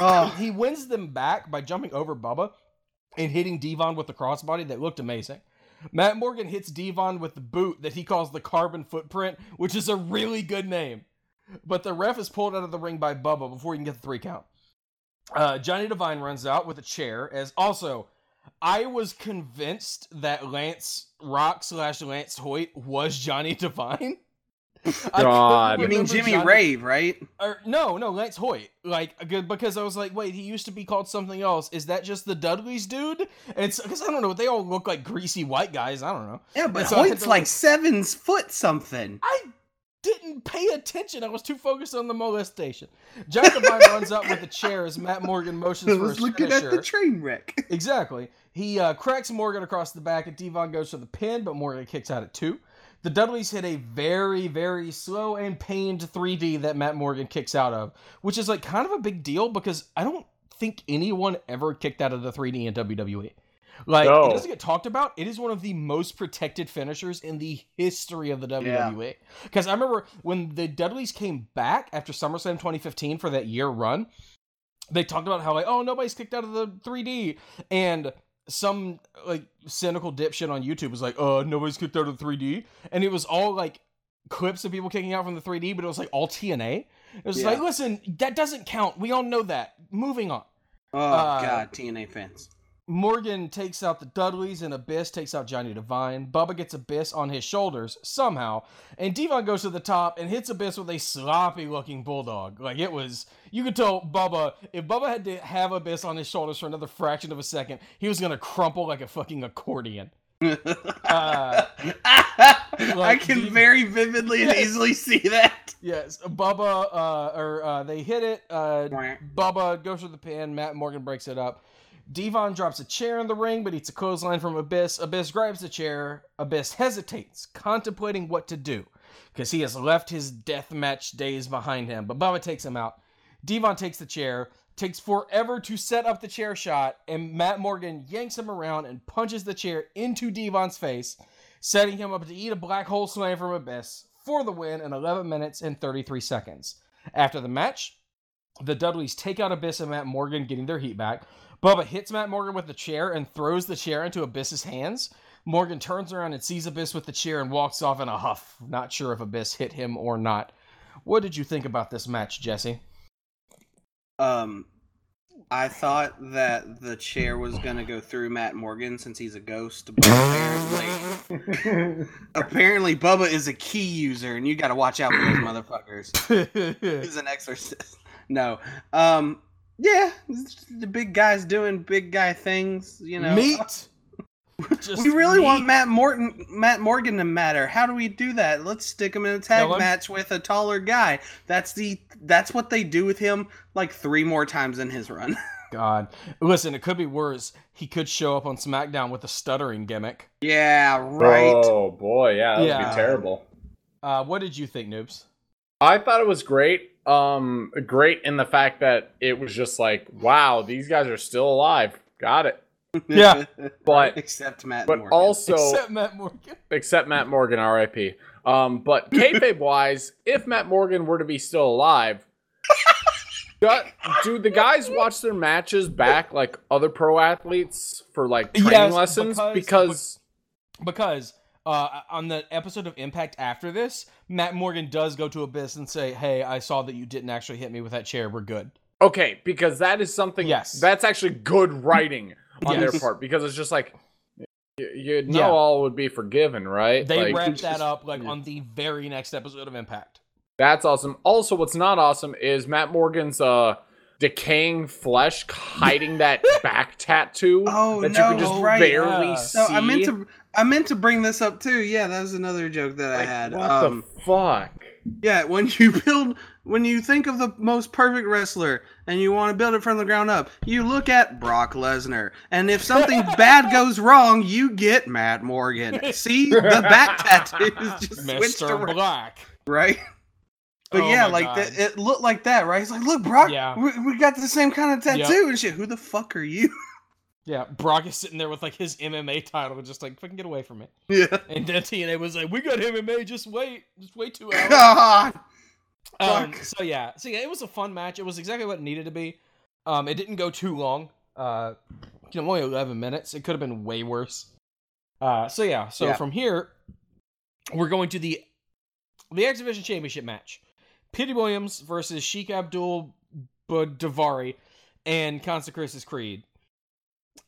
Oh. he wins them back by jumping over Bubba and hitting Devon with the crossbody that looked amazing. Matt Morgan hits Devon with the boot that he calls the carbon footprint, which is a really good name. but the ref is pulled out of the ring by Bubba before he can get the three count. Uh, Johnny Devine runs out with a chair. As also, I was convinced that Lance Rock slash Lance Hoyt was Johnny Devine. I God. You mean Jimmy Johnny- Rave, right? Or no, no, Lance Hoyt. Like good because I was like, wait, he used to be called something else. Is that just the Dudleys dude? And it's because I don't know. They all look like greasy white guys. I don't know. Yeah, but And so Hoyt's to like look- seven foot something. I didn't pay attention. I was too focused on the molestation. Devine runs up with a chair as Matt Morgan motions I for was his looking finisher. at the train wreck. Exactly. He uh, cracks Morgan across the back, and Devon goes for the pin, but Morgan kicks out at two. The Dudleys hit a very, very slow and pained 3D that Matt Morgan kicks out of, which is like kind of a big deal because I don't think anyone ever kicked out of the 3D in WWE. Like No. it doesn't get talked about. It is one of the most protected finishers in the history of the WWE. Because I remember when the Dudleys came back after SummerSlam 2015 for that year run, they talked about how like, oh, nobody's kicked out of the 3D, and some like cynical dipshit on YouTube was like, uh, nobody's kicked out of the 3D, and it was all like clips of people kicking out from the 3D, but it was like all TNA. It was Yeah. like, listen, that doesn't count. We all know that. Moving on. Oh Uh, god, TNA fans. Morgan takes out the Dudleys and Abyss takes out Johnny Devine. Bubba gets Abyss on his shoulders somehow, and Devon goes to the top and hits Abyss with a sloppy looking bulldog. Like it was, you could tell Bubba if Bubba had to have Abyss on his shoulders for another fraction of a second, he was gonna crumple like a fucking accordion. Uh, I can the- very vividly and easily see that. yes, Bubba, uh, or uh, they hit it. Uh, Bubba goes for the pin. Matt Morgan breaks it up. Devon drops a chair in the ring, but eats a clothesline from Abyss. Abyss grabs the chair. Abyss hesitates, contemplating what to do, because he has left his deathmatch days behind him. But Bubba takes him out. Devon takes the chair, takes forever to set up the chair shot, and Matt Morgan yanks him around and punches the chair into Devon's face, setting him up to eat a black hole slam from Abyss for the win in 11 minutes and 33 seconds. After the match, the Dudleys take out Abyss and Matt Morgan, getting their heat back. Bubba hits Matt Morgan with the chair and throws the chair into Abyss's hands. Morgan turns around and sees Abyss with the chair and walks off in a huff. Not sure if Abyss hit him or not. What did you think about this match, Jesse? Um, I thought that the chair was gonna go through Matt Morgan since he's a ghost, but apparently, apparently Bubba is a key user, and you got to watch out for those motherfuckers. He's an exorcist. No, um, yeah, the big guys doing big guy things. You know, Meat. We really meat. want Matt Morton, Matt Morgan to matter. How do we do that? Let's stick him in a tag Kill him? match with a taller guy. That's the that's what they do with him like three more times in his run. God, listen, it could be worse. He could show up on SmackDown with a stuttering gimmick. yeah, right. Oh boy, yeah, that would be terrible. Uh, what did you think, noobs? I thought it was great. Um, great in the fact that it was just like, wow, these guys are still alive. Got it. Yeah. But except Matt but Morgan. also Except Matt Morgan. except Matt Morgan, R.I.P. Um, but kayfabe wise, if Matt Morgan were to be still alive, do, do the guys watch their matches back like other pro athletes for like training Yes, lessons? because- Because, Because uh, on the episode of Impact after this, Matt Morgan does go to Abyss and say, "Hey, I saw that you didn't actually hit me with that chair. We're good." okay, because that is something. Yes. that's actually good writing on Yes. their part because it's just like. You, you know, Yeah. all would be forgiven, right? They like, wrapped that up like Yeah. on the very next episode of Impact. That's awesome. Also, what's not awesome is Matt Morgan's uh decaying flesh hiding that back tattoo Oh, that no, you can just right, barely yeah. see. No, I meant to I meant to bring this up too. Yeah, that was another joke that I had. What Um, the fuck? yeah, when you build when you think of the most perfect wrestler and you want to build it from the ground up, you look at Brock Lesnar. And if something bad goes wrong, you get Matt Morgan. See, the back tattoos just switched Mr. around, Black. right? But Oh yeah, like God. that, it looked like that, right? It's like, look, Brock, Yeah. we, we got the same kind of Yep. tattoo and shit. Who the fuck are you? Yeah, Brock is sitting there with like his MMA title, just like fucking get away from it. yeah. And then TNA was like, "We got MMA. Just wait. Just wait two hours." God. Um, so yeah, so yeah, it was a fun match. It was exactly what it needed to be. Um, it didn't go too long. Uh, you know, only eleven minutes. It could have been way worse. Uh, so yeah, so Yeah. from here, we're going to the the X Division Championship match. Petey Williams versus Sheik Abdul Daivari and Consequences Creed.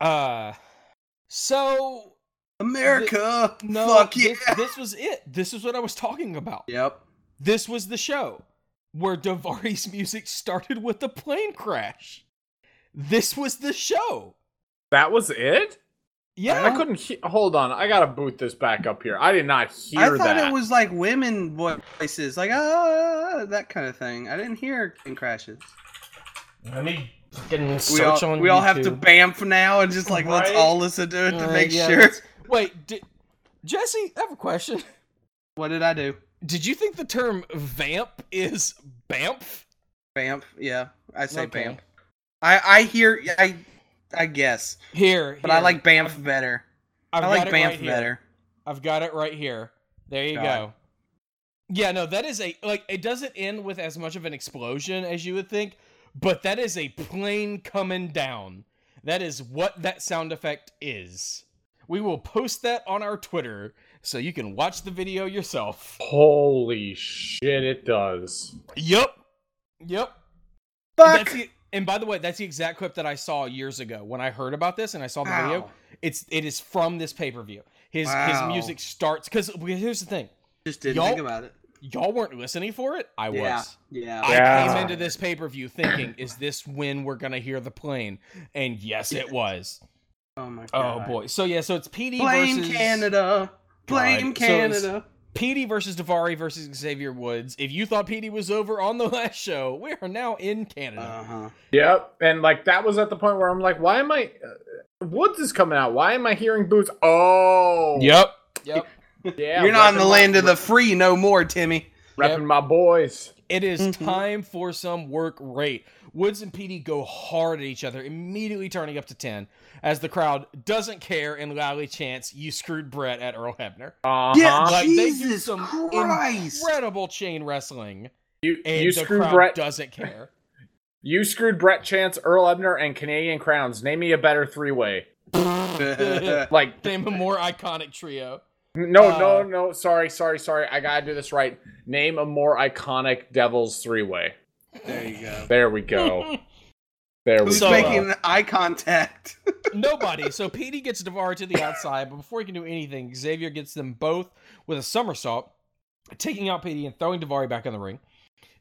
Uh, so America. no, Fuck this, yeah. this was it. This is what I was talking about. Yep. This was the show where Daivari's music started with the plane crash. This was the show. That was it? Yeah, I couldn't he- hold on. I gotta boot this back up here. I did not hear I thought that. it was like women voices, like ah, that kind of thing. I didn't hear plane crashes. Let me fucking We search all, on we all have to YouTube. bamf now and just like let's all listen to it to Uh, make yeah, sure. let's- Wait, did, Jesse, I have a question. What did I do? Did you think the term vamp is bamf? Bamf. Yeah, I say Okay. bamf. I I hear I I guess, Here, but I like bamf better. I've I got like it bamf right here. better. I've got it right here. There you God. go. Yeah, no, that is a like it doesn't end with as much of an explosion as you would think, but that is a plane coming down. That is what that sound effect is. We will post that on our Twitter so you can watch the video yourself. Holy shit, it does. Yep. Yep. Fuck. That's the, and by the way, that's the exact clip that I saw years ago when I heard about this and I saw the video. Wow. It's it is from this pay per view. His his music starts because here's the thing, Just didn't Y'all- think about it. Y'all weren't listening for it. I Yeah. was. Yeah. I Yeah. came into this pay per view thinking, is this when we're gonna hear the plane? And yes, it was. oh my god. Oh boy. So yeah, so it's Petey Blame versus Canada. Blame God. So it's- Canada. Petey versus Daivari versus Xavier Woods. If you thought Petey was over on the last show, we are now in Canada. Uh huh. Yep. And like that was at the point where I'm like, why am I uh, Woods is coming out. Why am I hearing boots? Oh. yep. Yep. Yeah. You're not in the land my, of the free no more, Timmy. repping my boys. It is Mhm. time for some work rate. Woods and Petey go hard at each other, immediately turning up to 10, as the crowd doesn't care and loudly chants, You screwed Bret at Earl Hebner. Uh-huh. Yeah, Like, they do Jesus some Christ. Incredible chain wrestling, You and you the screwed crowd Bret. doesn't care. You screwed Bret Chance, Earl Hebner, and Canadian Crowns. Name me a better three way. Like Name a more iconic trio. No, Uh, no, no. Sorry, sorry, sorry. I gotta do this right. Name a more iconic Devils three way. there you go. There we go. There we Who's go. making eye contact? Nobody. So Petey gets Daivari to the outside, but before he can do anything, Xavier gets them both with a somersault, taking out Petey and throwing Daivari back in the ring.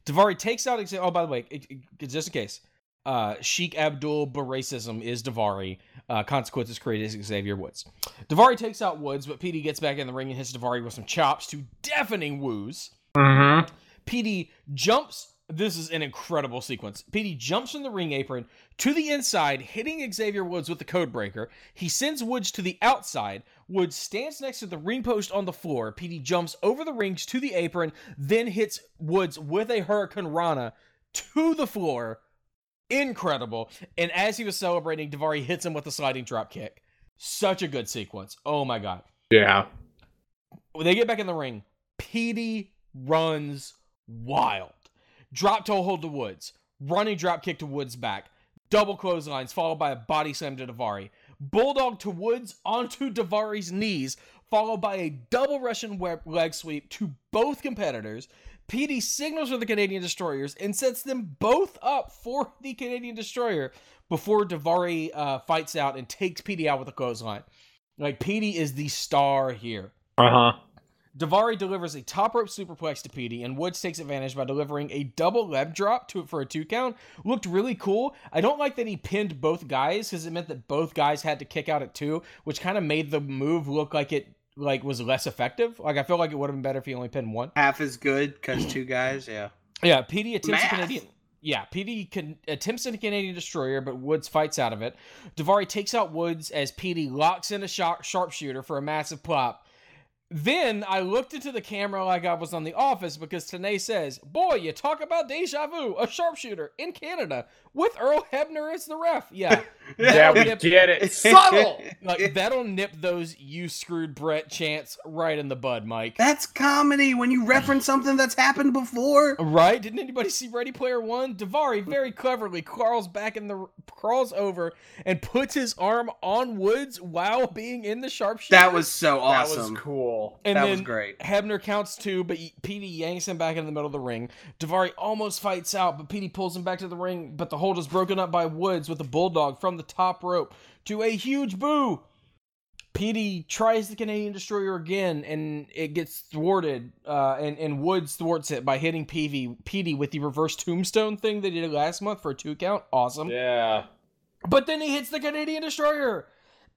Daivari takes out Xavier. Oh, by the way, it- it- just in case, uh, Sheik Abdul Baracism is Daivari. Uh, Consequences Creed is Xavier Woods. Daivari takes out Woods, but Petey gets back in the ring and hits Daivari with some chops to deafening woos. Mm-hmm. Petey jumps. This is an incredible sequence. Petey jumps from the ring apron to the inside, hitting Xavier Woods with the code breaker. He sends Woods to the outside. Woods stands next to the ring post on the floor. PD jumps over the rings to the apron, then hits Woods with a hurricanrana to the floor. Incredible. And as he was celebrating, Daivari hits him with a sliding drop kick. Such a good sequence. Oh my god Yeah. when they get back in the ring, Petey runs wild. Drop toe hold to Woods. Running drop kick to Woods back. Double clotheslines followed by a body slam to Daivari. Bulldog to Woods onto Daivari's knees, followed by a double Russian web- leg sweep to both competitors. Petey signals for the Canadian Destroyers and sets them both up for the Canadian Destroyer before Daivari uh, fights out and takes Petey out with a clothesline. Like, Petey is the star here. Uh huh. Daivari delivers a top rope superplex to Petey, and Woods takes advantage by delivering a double leg drop to it for a two count. Looked really cool. I don't like that he pinned both guys because it meant that both guys had to kick out at two, which kind of made the move look like it like was less effective. Like I feel like it would have been better if he only pinned one. Half as good because two guys. Yeah. Yeah, Petey attempts Math. a Canadian. Yeah, Petey can, attempts a Canadian destroyer, but Woods fights out of it. Daivari takes out Woods as Petey locks in a sharp, sharpshooter for a massive plop. Then I looked into the camera like I was on The Office because Tenay says, Boy, you talk about deja vu, a sharpshooter in Canada with Earl Hebner as the ref. Yeah, Yeah, we Yep. get it. Subtle. like that'll nip those you screwed Bret chants right in the bud, Mike. That's comedy when you reference something that's happened before. Right? Didn't anybody see Ready Player One? Daivari very cleverly crawls back in the crawls over and puts his arm on Woods while being in the sharpshooter. That was so That awesome. was cool. cool. And that then was great. Hebner counts two, but Petey yanks him back into the middle of the ring. Daivari almost fights out, but Petey pulls him back to the ring. But the hold is broken up by Woods with a bulldog from the top rope to a huge boo. Petey tries the Canadian Destroyer again, and it gets thwarted. Uh, and and Woods thwarts it by hitting Peavy Petey with the reverse tombstone thing they did last month for a two count. Awesome. Yeah. But then he hits the Canadian Destroyer.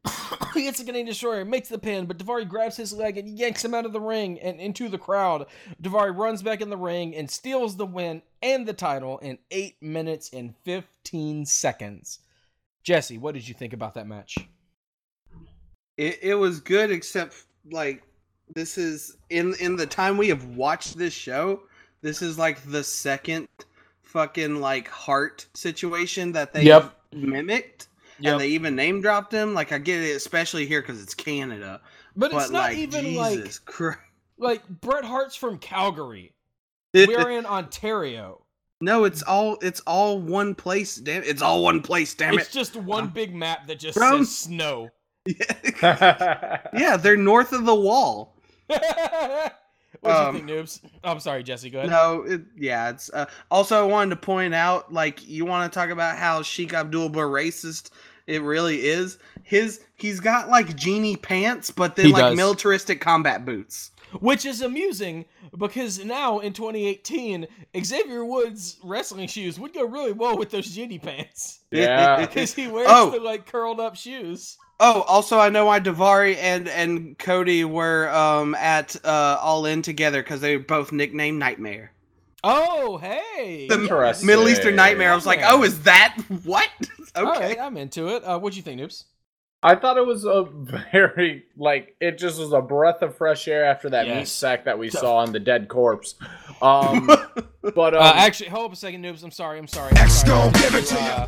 he hits a Canadian Destroyer, makes the pin, but Daivari grabs his leg and yanks him out of the ring and into the crowd. Daivari runs back in the ring and steals the win and the title in 8 minutes and 15 seconds. Jesse, what did you think about that match? It it was good, except like this is in in the time we have watched this show. This is like the second fucking like heart situation that they Yep. mimicked, Yep. and they even name dropped him. Like I get it, especially here because it's Canada. But it's not like even Jesus like Christ. like Bret Hart's from Calgary. We're in Ontario. no, it's all it's all one place. Damn, it's all one place. Damn It's it. just one big map that just From- says snow. yeah, they're north of the wall. what do Um, you think, noobs? Oh, I'm sorry, Jesse. Go ahead. No, it, yeah, it's. Uh, also, I wanted to point out, like, you want to talk about how Sheik Abdul-Bar racist it really is. His he's got like genie pants, but then He like does. militaristic combat boots. Which is amusing because now in 2018, Xavier Woods' wrestling shoes would go really well with those genie pants Yeah. because he wears Oh. the like curled up shoes. Oh, also, I know why Daivari and and Cody were um at uh All In together because they were both nicknamed Nightmare. Oh, hey. The Middle Eastern Nightmare. I was like, oh, is that what? All okay. right, I'm into it. Uh, what'd you think, noobs? I thought it was a very like it just was a breath of fresh air after that meat sack that we saw on the dead corpse. Um, but um, uh, actually, hold up a second, noobs. I'm sorry. I'm sorry. I'm sorry. Uh,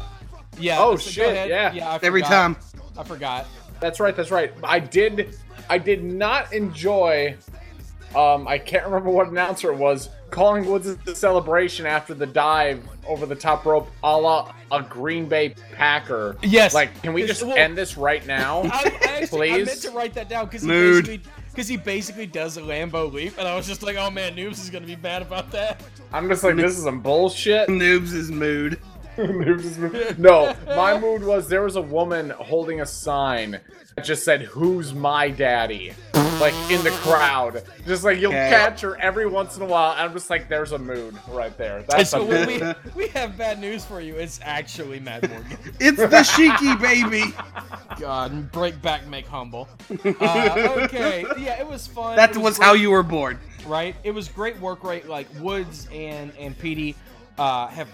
yeah. Oh, so go shit, yeah. Yeah. Every time. I forgot. That's right. That's right. I did. I did not enjoy. Um, I can't remember what announcer it was calling Woods the celebration after the dive over the top rope, a la a Green Bay Packer. Yes. Like, can we just well- end this right now? I, I actually I meant to write that down because he Mood. basically because he basically does a Lambeau Leap, and I was just like, oh man, noobs is gonna be mad about that. I'm just like, this is some bullshit. Noobs' is mood. no, my mood was there was a woman holding a sign that just said, "Who's my daddy?" Like in the crowd, just like you'll Okay. catch her every once in a while. And I'm just like, "There's a mood right there." That's so a we, we have bad news for you. It's actually Matt Morgan. It's the Sheiky baby. God, break back, make humble. Uh, okay, yeah, it was fun. That It was great, how you were born. right. It was great work right? Like Woods and and Petey uh, have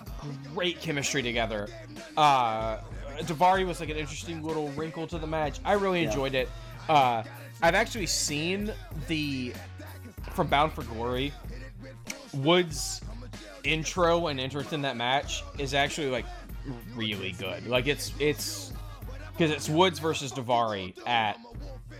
great chemistry together. Uh, Daivari was like an interesting little wrinkle to the match. I really enjoyed it. Uh, I've actually seen the from Bound for Glory. Woods intro and entrance in that match is actually like really good. Like it's it's because it's Woods versus Daivari at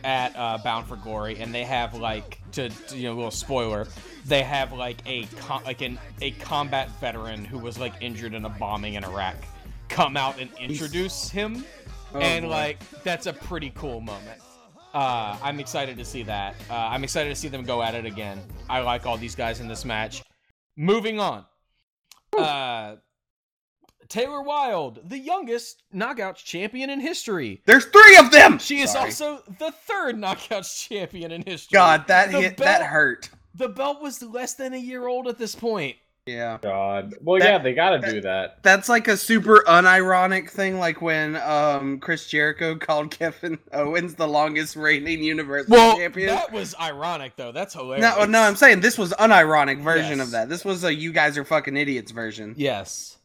at uh, Bound for Glory, and they have like to, to, you know, a little spoiler, they have like a com- like an a combat veteran who was like injured in a bombing in Iraq come out and introduce him, Oh, and boy. like that's a pretty cool moment. Uh, I'm excited to see that. Uh, I'm excited to see them go at it again. I like all these guys in this match. Moving on. Uh, Taylor Wilde, the youngest knockouts champion in history. There's three of them. She is Sorry. also the third knockouts champion in history. God, that The hit belt- that hurt. The belt was less than a year old at this point. Yeah. God. Well, That- yeah, they got to do that. That's like a super unironic thing, like when um Chris Jericho called Kevin Owens the longest reigning Universal Well, Champion. that was ironic though. That's hilarious. no, no, I'm saying this was unironic version Yes. of that. This was a "you guys are fucking idiots" version. Yes.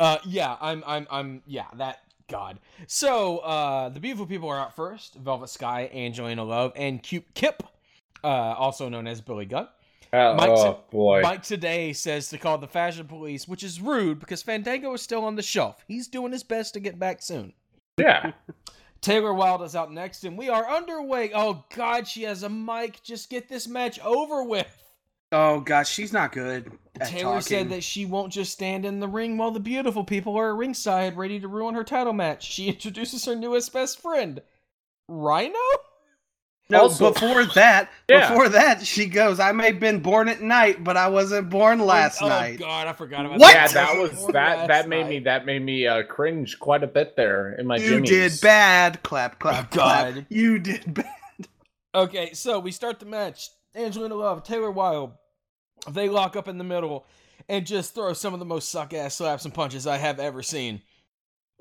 Uh, yeah, I'm, I'm, I'm, yeah, that, God. So, uh, the beautiful people are out first Velvet Sky, Angelina Love, and Cute Kip, uh, also known as Billy Gunn. Oh, Mike- oh, boy. Mike Tenay says to call the fashion police, which is rude because Fandango is still on the shelf. He's doing his best to get back soon. Yeah. Taylor Wilde is out next, and we are underway. Oh, God, she has a mic. Just get this match over with. Oh gosh, she's not good. At Taylor said that she won't just stand in the ring while the beautiful people are ringside ready to ruin her title match. She introduces her newest best friend, Rhino? No, Also- before that, Yeah. before that, she goes, "I may have been born at night, but I wasn't born last oh, night." God, I forgot about What? Yeah, that. that was that. That made night. me that made me uh, cringe quite a bit there in my. You jimmies. did bad. Clap, clap, Oh, God. clap. You did bad. Okay, so we start the match. Angelina Love, Taylor Wilde, they lock up in the middle and just throw some of the most suck ass slaps and punches I have ever seen.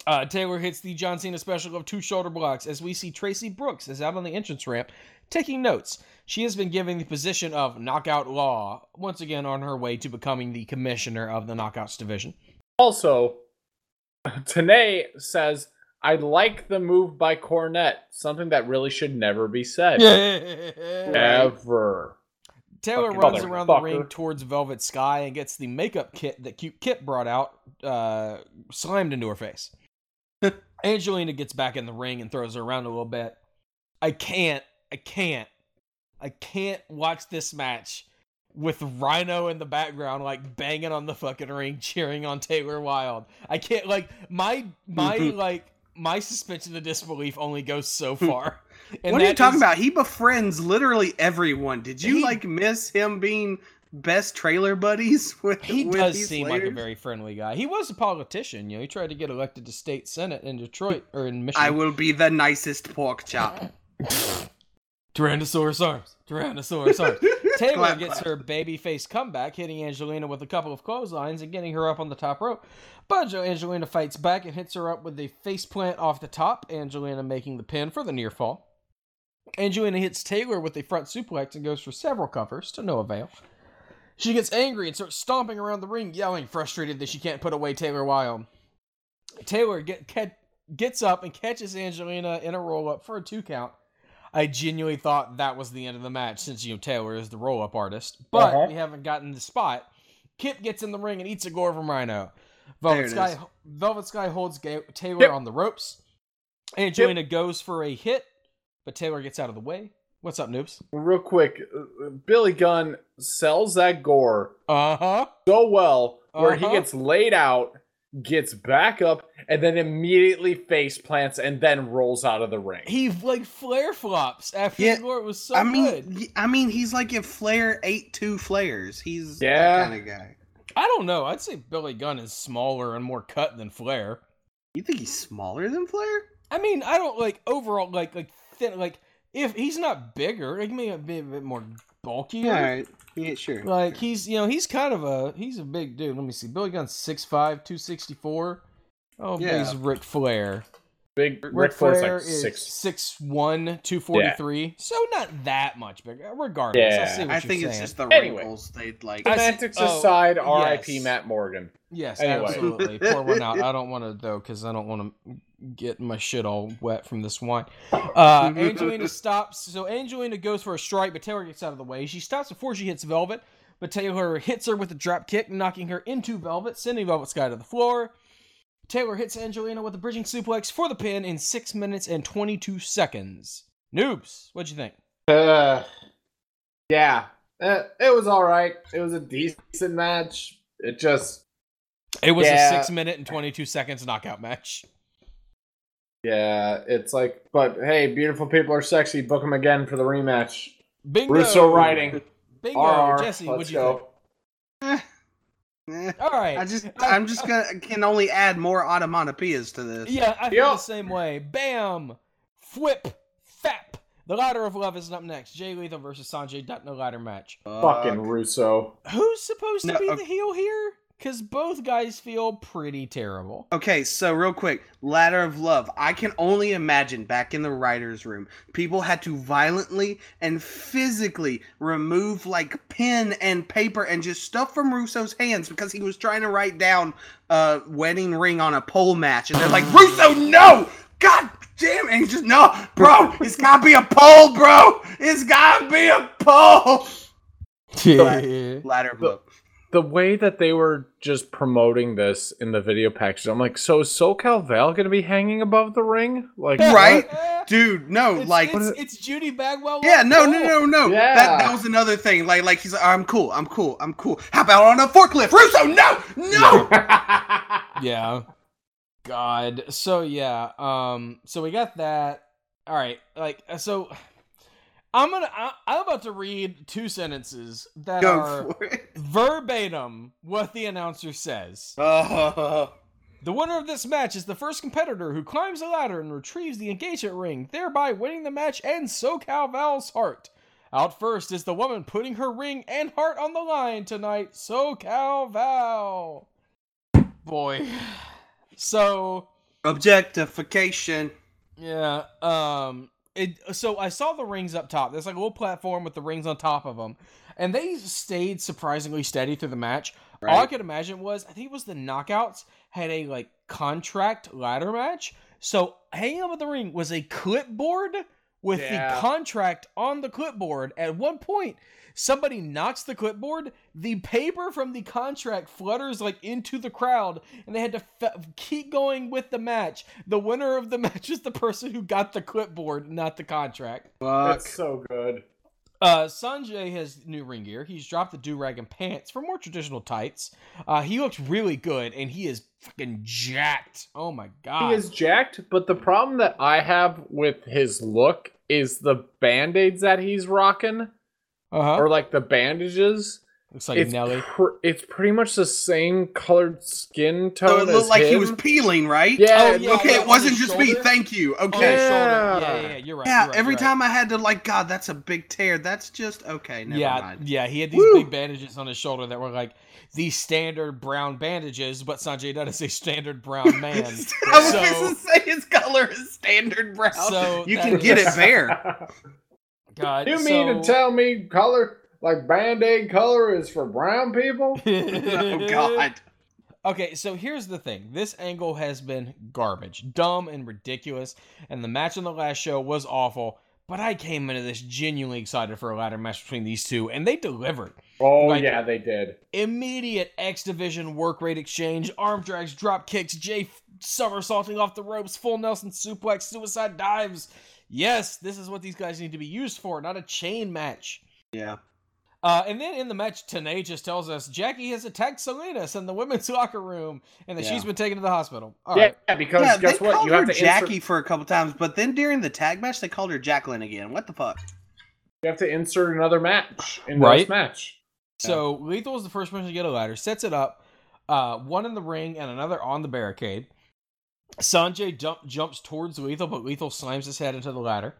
Uh, Taylor hits the John Cena special of two shoulder blocks as we see Traci Brooks is out on the entrance ramp taking notes. She has been given the position of Knockout Law, once again on her way to becoming the commissioner of the Knockouts division. Also, Tenay says, "I like the move by Cornette." Something that really should never be said. Ever. Taylor runs around the ring towards Velvet Sky and gets the makeup kit that cute Kip brought out uh, slammed into her face. Angelina gets back in the ring and throws her around a little bit. I can't, I can't, I can't watch this match with Rhino in the background, like banging on the fucking ring, cheering on Taylor Wilde. I can't, like, my, my, like, my suspension of disbelief only goes so far. What are you talking is- about? He befriends literally everyone. Did you He- like miss him being best trailer buddies with? He with does seem like a very friendly guy. He was a politician, you know. He tried to get elected to state senate in Detroit or in Michigan. I will be the nicest pork chop. Tyrannosaurus arms. Tyrannosaurus arms. Taylor Clap, gets clap. her babyface comeback, hitting Angelina with a couple of clotheslines and getting her up on the top rope. But Angelina fights back and hits her up with a face plant off the top. Angelina making the pin for the near fall. Angelina hits Taylor with a front suplex and goes for several covers to no avail. She gets angry and starts stomping around the ring, yelling, frustrated that she can't put away Taylor Wilde. Taylor get, get, gets up and catches Angelina in a roll up for a two count. I genuinely thought that was the end of the match since you know Taylor is the roll up artist, but Uh-huh. we haven't gotten the spot. Kip gets in the ring and eats a gore from Rhino. Velvet Sky, is. Velvet Sky holds Ga- Taylor Kip. on the ropes. Angelina goes for a hit, but Taylor gets out of the way. What's up, noobs? Real quick, uh, Billy Gunn sells that gore Uh huh. so well, where Uh-huh. he gets laid out, gets back up, and then immediately face plants and then rolls out of the ring. He like flare flops after Yeah, the gore. It was so I mean, good. y- I mean, he's like if Flair ate two flares. He's Yeah. that kind of guy. I don't know. I'd say Billy Gunn is smaller and more cut than Flair. You think he's smaller than Flair? I mean, I don't like overall like like thin like if he's not bigger, like maybe a bit, a bit more bulkier. All right. Yeah, sure. Like he's you know he's kind of a he's a big dude. Let me see. Billy Gunn's 6'5", 264. Oh, Yeah. he's Ric Flair. Big Ric Ric Flair's Flair like is six. 6'1", 243. So not that much bigger. Regardless, I Yeah. see what I you're think it's saying. just the Anyway. wrinkles. They'd like. I see- Semantics oh, aside, R.I.P. yes. Matt Morgan. Yes, Anyway. absolutely. Pour one out. I don't want to though, because I don't want to get my shit all wet from this wine. Uh, Angelina stops. So Angelina goes for a strike, but Taylor gets out of the way. She stops before she hits Velvet, but Taylor hits her with a drop kick, knocking her into Velvet, sending Velvet Sky to the floor. Taylor hits Angelina with a bridging suplex for the pin in six minutes and twenty-two seconds. Noobs, what'd you think? Uh, yeah, uh, it was all right. It was a decent match. It just, It was Yeah. a six-minute and twenty-two seconds knockout match. Yeah, it's like, but hey, beautiful people are sexy. Book them again for the rematch. Bingo. Russo writing. Bingo. RR. Jesse, let's what'd you go. think? Eh, All right. I just, I- I'm just gonna can only add more onomatopoeias to this. Yeah, I feel Yup. the same way. Bam! Whip! Fap! The Ladder of Love is up next. Jay Lethal versus Sanjay Dutt in a ladder match. Fucking Russo. Who's supposed to No, be okay. the heel here? Because both guys feel pretty terrible. Okay, so real quick, Ladder of Love. I can only imagine back in the writer's room, people had to violently and physically remove like pen and paper and just stuff from Russo's hands because he was trying to write down a wedding ring on a pole match. And they're like, Russo, no! God damn it! And he's just, no, bro, it's gotta be a pole, bro! It's gotta be a pole! Yeah, Ladder of Love. The way that they were just promoting this in the video package, I'm like, so is SoCal Val gonna be hanging above the ring? Like, Right? Dude, no, It's, like. it's, it's Judy Bagwell. Yeah, no, no, no, no. Yeah. That that was another thing. Like, like he's like, I'm cool, I'm cool, I'm cool. How about on a forklift, Russo? No, no. Yeah. God. So yeah. Um. So we got that. All right. Like. So. I'm gonna. I, I'm about to read two sentences that Go are verbatim what the announcer says. Oh, The winner of this match is the first competitor who climbs the ladder and retrieves the engagement ring, thereby winning the match and SoCal Val's heart. Out first is the woman putting her ring and heart on the line tonight, SoCal Val. Boy. So, objectification. yeah, um it so I saw the rings up top. There's like a little platform with the rings on top of them. And they stayed surprisingly steady through the match. All I could imagine was I think it was the knockouts had a like contract ladder match. So hanging up with the ring was a clipboard with Yeah. the contract on the clipboard. At one point, somebody knocks the clipboard, the paper from the contract flutters like into the crowd, and they had to f- keep going with the match. The winner of the match is the person who got the clipboard, not the contract. Fuck. That's so good. Uh, Sanjay has new ring gear. He's dropped the do rag and pants for more traditional tights. Uh, he looks really good, and he is fucking jacked. Oh my god! He is jacked, but the problem that I have with his look is the band-aids that he's rocking, Uh huh. or like the bandages. Looks like it's Nelly. pr- it's pretty much the same colored skin tone So it as looked like he was peeling, right? Yeah, Oh, yeah, Okay, it wasn't his just me. Thank you. Okay. Yeah. Yeah, yeah, yeah. You're right. Yeah, you're right, every right. time I had to like, God, that's a big tear. That's just okay. Never yeah, mind. yeah, he had these Woo! big bandages on his shoulder that were like these standard brown bandages, but Sanjay Dutt is a standard brown man. I was So- going to say his color is standard brown. So you that can get is- it there. God, you mean to tell me color like band-aid color is for brown people? oh God. Okay, so here's the thing. This angle has been garbage, dumb and ridiculous, and the match on the last show was awful. But I came into this genuinely excited for a ladder match between these two, and they delivered. Oh Like- yeah, they did. Immediate X Division work rate exchange, arm drags, drop kicks, Jay f- somersaulting off the ropes, full Nelson suplex, suicide dives. Yes, this is what these guys need to be used for, not a chain match. Yeah. Uh, and then in the match, Tenay just tells us Jackie has attacked Salinas in the women's locker room and that Yeah. she's been taken to the hospital. All yeah, right. because yeah, guess they what? called You have to Jackie insert, for a couple times, but then during the tag match, they called her Jacqueline again. What the fuck? you have to insert another match in Right. this match. So Lethal is the first person to get a ladder, sets it up, uh, one in the ring and another on the barricade. Sanjay jump, jumps towards Lethal, but Lethal slams his head into the ladder.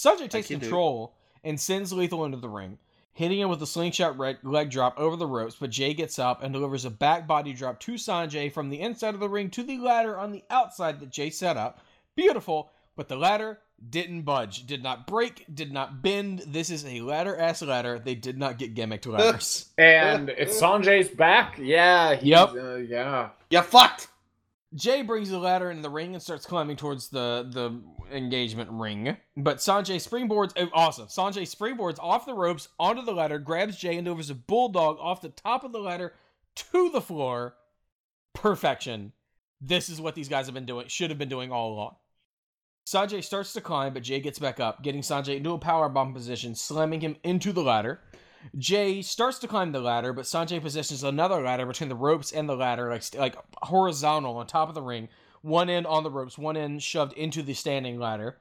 Sanjay takes you do. control and sends Lethal into the ring, hitting him with a slingshot leg drop over the ropes, but Jay gets up and delivers a back body drop to Sanjay from the inside of the ring to the ladder on the outside that Jay set up. Beautiful, but the ladder didn't budge, did not break, did not bend. This is a ladder ass ladder. They did not get gimmicked ladders. And it's Sanjay's back. Yeah. he's, Yep. Uh, yeah. You fucked. Jay brings the ladder in the ring and starts climbing towards the the engagement ring. But Sanjay springboards oh, awesome. Sanjay springboards off the ropes onto the ladder, grabs Jay and delivers a bulldog off the top of the ladder to the floor. Perfection. This is what these guys have been doing, should have been doing all along. Sanjay starts to climb, but Jay gets back up, getting Sanjay into a power bomb position, slamming him into the ladder. Jay starts to climb the ladder, but Sanjay positions another ladder between the ropes and the ladder, like like horizontal on top of the ring. One end on the ropes, one end shoved into the standing ladder.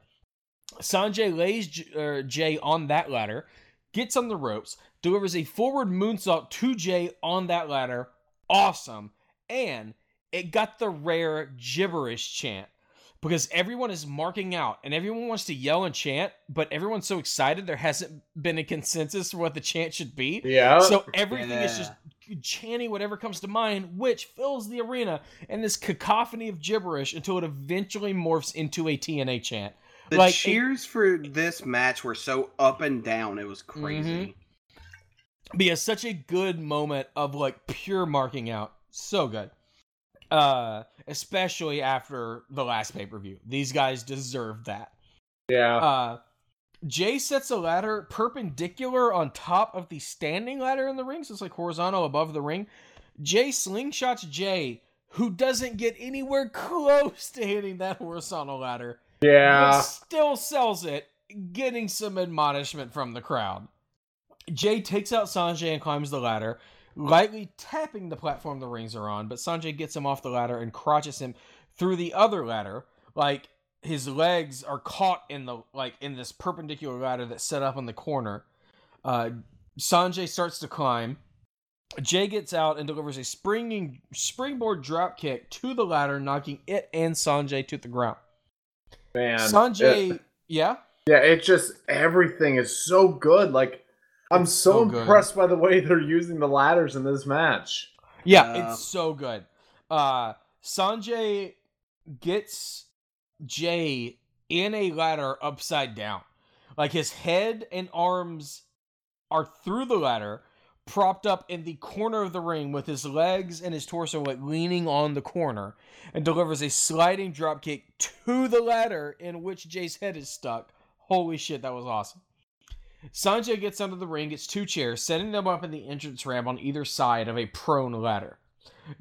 Sanjay lays J- er, Jay on that ladder, gets on the ropes, delivers a forward moonsault to Jay on that ladder. Awesome. And it got the rare gibberish chant because everyone is marking out and everyone wants to yell and chant, but everyone's so excited there hasn't been a consensus for what the chant should be. Yeah. So everything is just chanting whatever comes to mind, which fills the arena and this cacophony of gibberish until it eventually morphs into a TNA chant. The Like, cheers for this match were so up and down. It was mm-hmm. crazy. But yeah, such a good moment of like pure marking out. So good. Uh, especially after the last pay per view. These guys deserve that. yeah. Uh, Jay sets a ladder perpendicular on top of the standing ladder in the ring, so it's like horizontal above the ring. Jay slingshots Jay, who doesn't get anywhere close to hitting that horizontal ladder, but yeah. still sells it, getting some admonishment from the crowd. Jay takes out Sanjay and climbs the ladder, lightly tapping the platform the rings are on, but Sanjay gets him off the ladder and crotches him through the other ladder. Like, his legs are caught in the like in this perpendicular ladder that's set up in the corner. Uh, Sanjay starts to climb. Jay gets out and delivers a springing springboard drop kick to the ladder, knocking it and Sanjay to the ground. Man, Sanjay, it- yeah, yeah, it just everything is so good. Like, I'm so, so impressed by the way they're using the ladders in this match. yeah, Uh, it's so good. Uh, Sanjay gets Jay in a ladder upside down, like his head and arms are through the ladder, propped up in the corner of the ring with his legs and his torso like leaning on the corner, and delivers a sliding dropkick to the ladder in which Jay's head is stuck. Holy shit, that was awesome. Sanjay gets under the ring, gets two chairs, setting them up in the entrance ramp on either side of a prone ladder.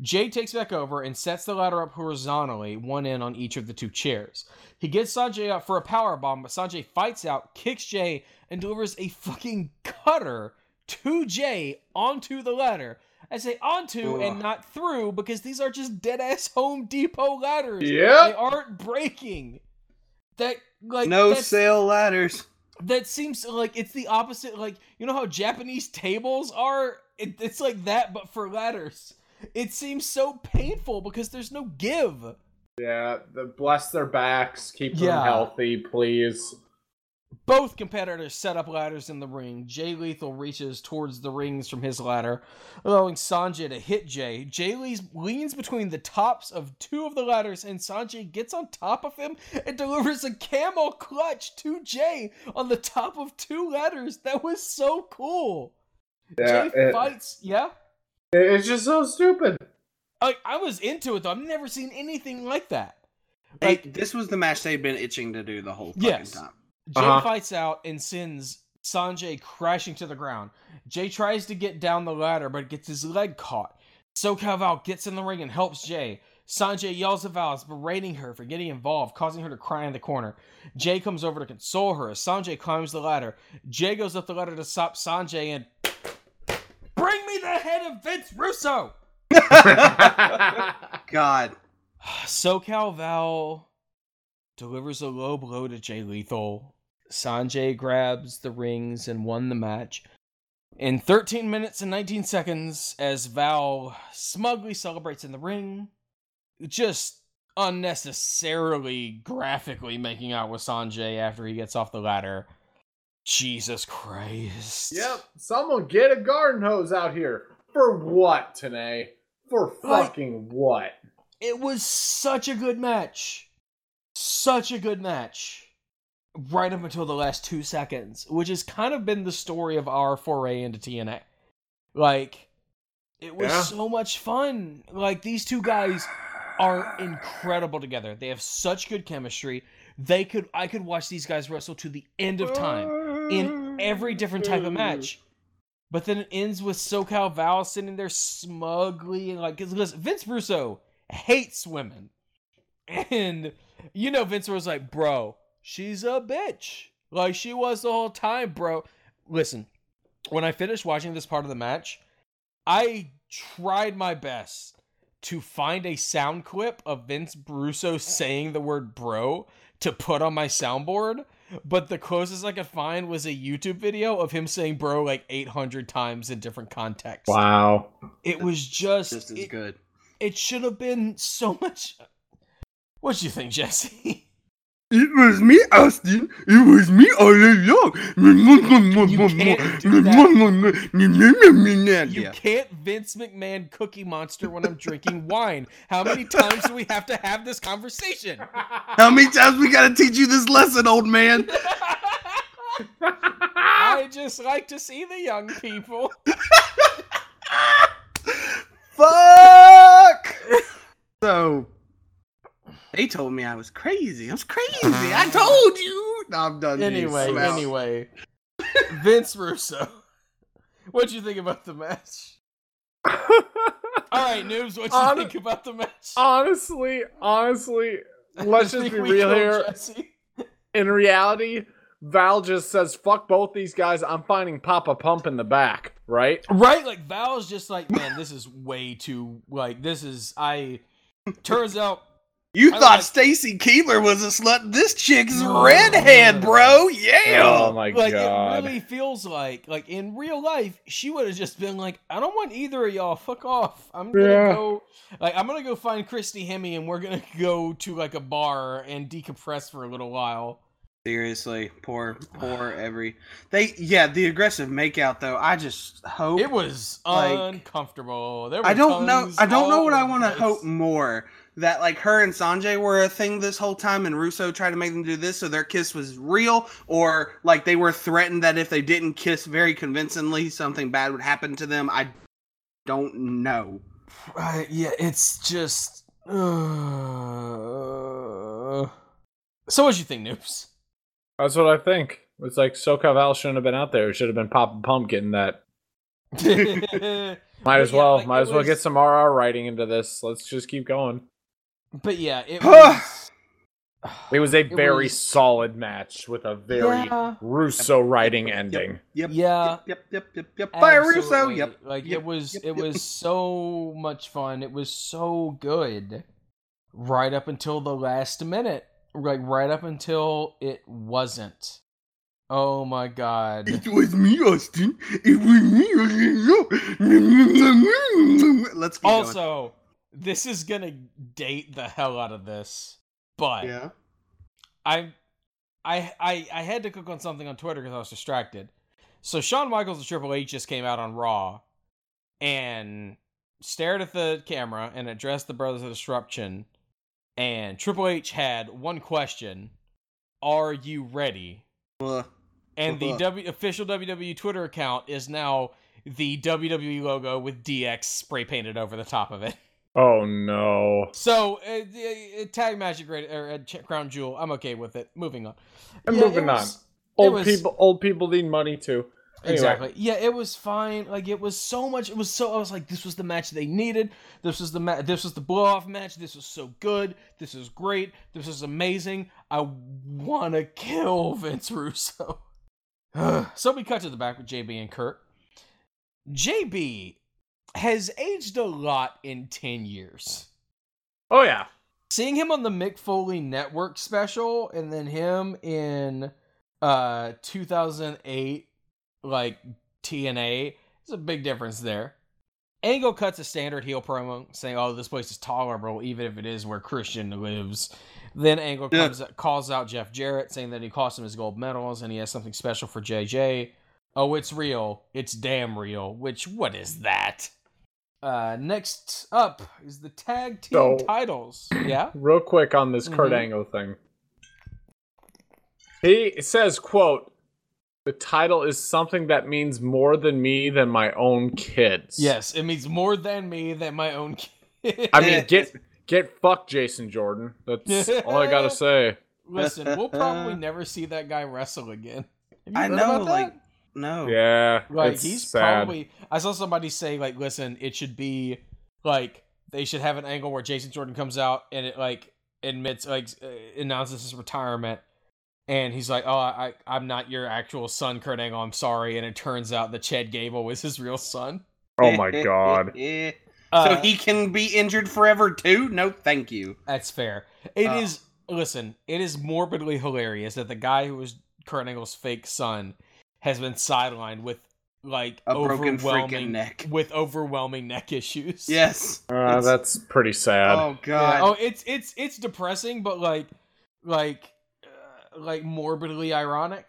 Jay takes back over and sets the ladder up horizontally, one end on each of the two chairs. He gets Sanjay up for a power bomb, but Sanjay fights out, kicks Jay, and delivers a fucking cutter to Jay onto the ladder. I say onto Ugh. and not through because these are just dead ass Home Depot ladders. Yeah, They aren't breaking. That like no sale ladders. That seems like it's the opposite like you know how japanese tables are it, it's like that but for ladders it seems so painful because there's no give Yeah, the, bless their backs, keep them Yeah. healthy, please. Both competitors set up ladders in the ring jay lethal reaches towards the rings from his ladder allowing sanjay to hit jay jay Lees leans between the tops of two of the ladders and sanjay gets on top of him and delivers a camel clutch to jay on the top of two ladders that was so cool Yeah, jay it- fights yeah it's just so stupid. Like I was into it though. I've never seen anything like that. Hey, Like this was the match they've been itching to do the whole fucking Yes. time. Jay Uh-huh. fights out and sends Sanjay crashing to the ground. Jay tries to get down the ladder but gets his leg caught. SoCal Val gets in the ring and helps Jay. Sanjay yells at Val, berating her for getting involved, causing her to cry in the corner. Jay comes over to console her as Sanjay climbs the ladder. Jay goes up the ladder to stop Sanjay and bring me the head of Vince Russo. God. SoCal Val delivers a low blow to Jay Lethal. Sanjay grabs the rings and won the match. In 13 minutes and 19 seconds, as Val smugly celebrates in the ring, just unnecessarily graphically making out with Sanjay after he gets off the ladder. Jesus Christ. yep, someone get a garden hose out here. For what, Tenay? For fucking what? It was such a good match. Such a good match. Right up until the last two seconds, which has kind of been the story of our foray into TNA. Like, it was Yeah. so much fun. Like, these two guys are incredible together. They have such good chemistry. They could, I could watch these guys wrestle to the end of time in every different type of match. But then it ends with SoCal Val sitting there smugly and like, because Vince Russo hates women. And you know, Vince was like, bro, she's a bitch. Like she was the whole time, bro. Listen, when I finished watching this part of the match, I tried my best to find a sound clip of Vince Russo saying the word bro to put on my soundboard. But the closest I could find was a YouTube video of him saying bro like 800 times in different contexts. Wow. It was just, Just as it, good. it should have been so much. What do you think, Jesse? It was me, Austin. It was me all along. You can't do You can't Vince McMahon Cookie Monster when I'm drinking wine. How many times do we have to have this conversation? How many times we gotta teach you this lesson, old man? I just like to see the young people. Fuck. So they told me I was crazy. I was crazy. I told you. No, I'm done. Anyway, Peace. anyway. Vince Russo. What'd you think about the match? Alright, Noobs, what'd you Hon- think about the match? honestly, honestly, let's just be real here. Jesse. In reality, Val just says, fuck both these guys. I'm finding Papa Pump in the back, right? Right, like Val's just like, man, this is way too like this is I turns out You I thought like- Stacy Keibler was a slut. This chick's No. redhead, bro. Yeah. Oh my like god. it really feels like like in real life she would have just been like i don't want either of y'all fuck off i'm gonna Yeah. go like i'm gonna go find christy hemme and we're gonna go to like a bar and decompress for a little while Seriously, poor, poor every. They yeah, the aggressive makeout though. I just hope it was Like, uncomfortable there were I don't know. I don't know what I want to hope more that like her and Sanjay were a thing this whole time, and Russo tried to make them do this, so their kiss was real, or like they were threatened that if they didn't kiss very convincingly, something bad would happen to them. I don't know. Uh, yeah it's just uh... so what do you think noobs That's what I think. It's like SoCal shouldn't have been out there. It should have been Papa Pump getting that. Might as yeah, well. like, Might it as well get some RR writing into this. Let's just keep going. But yeah it was It was a It very was- solid match with a very Yeah. Russo writing ending. Yep. Yeah. Yep. Yep. Yep. Yep. yep. Fire Russo. Yep. Like Yep, it was yep, it yep. was so much fun. It was so good. Right up until the last minute. Like right up until it wasn't. Oh my god. It was me, Austin. It was me. Let's keep going. This is gonna date the hell out of this. But Yeah. I, I, I, I had to click on something on Twitter because I was distracted. So Shawn Michaels and Triple H just came out on Raw, and stared at the camera and addressed the Brothers of Destruction. And Triple H had one question: Are you ready? Uh, And the. W official WWE Twitter account is now the WWE logo with DX spray painted over the top of it. Oh no. So, uh, uh, tag magic great or uh, crown jewel. I'm okay with it. Moving on. And Yeah, moving was- on. Old was- people. Old people need money too. Anyway. Exactly. Yeah, it was fine. Like it was so much. It was so. I was like, this was the match they needed. This was the ma- This was the blow off match. This was so good. This is great. This is amazing. I want to kill Vince Russo. so we cut to the back with JB and Kurt. JB has aged a lot in ten years. Oh yeah. seeing him on the Mick Foley Network special and then him in uh 2008 like TNA there's a big difference there. Angle cuts a standard heel promo saying, "Oh, this place is tolerable even if it is where Christian lives." Then Angle Yeah. comes calls out Jeff Jarrett saying that he cost him his gold medals and he has something special for JJ. Oh, it's real. It's damn real. Which what is that? Uh next up is the tag team So- titles. Yeah? Real quick on this Kurt Mhm. Angle thing. He says, "quote The title is something that means more than me than my own kids." Yes, it means more than me than my own kid. I mean, get get fucked, Jason Jordan. That's all I gotta say. Listen, we'll probably never see that guy wrestle again. Have you I heard know, about that? like, no. Yeah, like it's he's sad. probably i saw somebody say like listen it should be like they should have an angle where jason jordan comes out and it like admits like uh, announces his retirement and he's like oh i i'm not your actual son kurt angle i'm sorry and it turns out that chad gable was his real son Oh my god. so Uh, he can be injured forever too? No, thank you. That's fair. It is. Oh. Listen, it is morbidly hilarious that the guy who was Kurt Angle's fake son has been sidelined with like A broken freaking neck. with overwhelming neck issues. Yes. Uh, that's pretty sad. Oh Yeah. god. Oh, it's it's it's depressing, but like like uh, like morbidly ironic.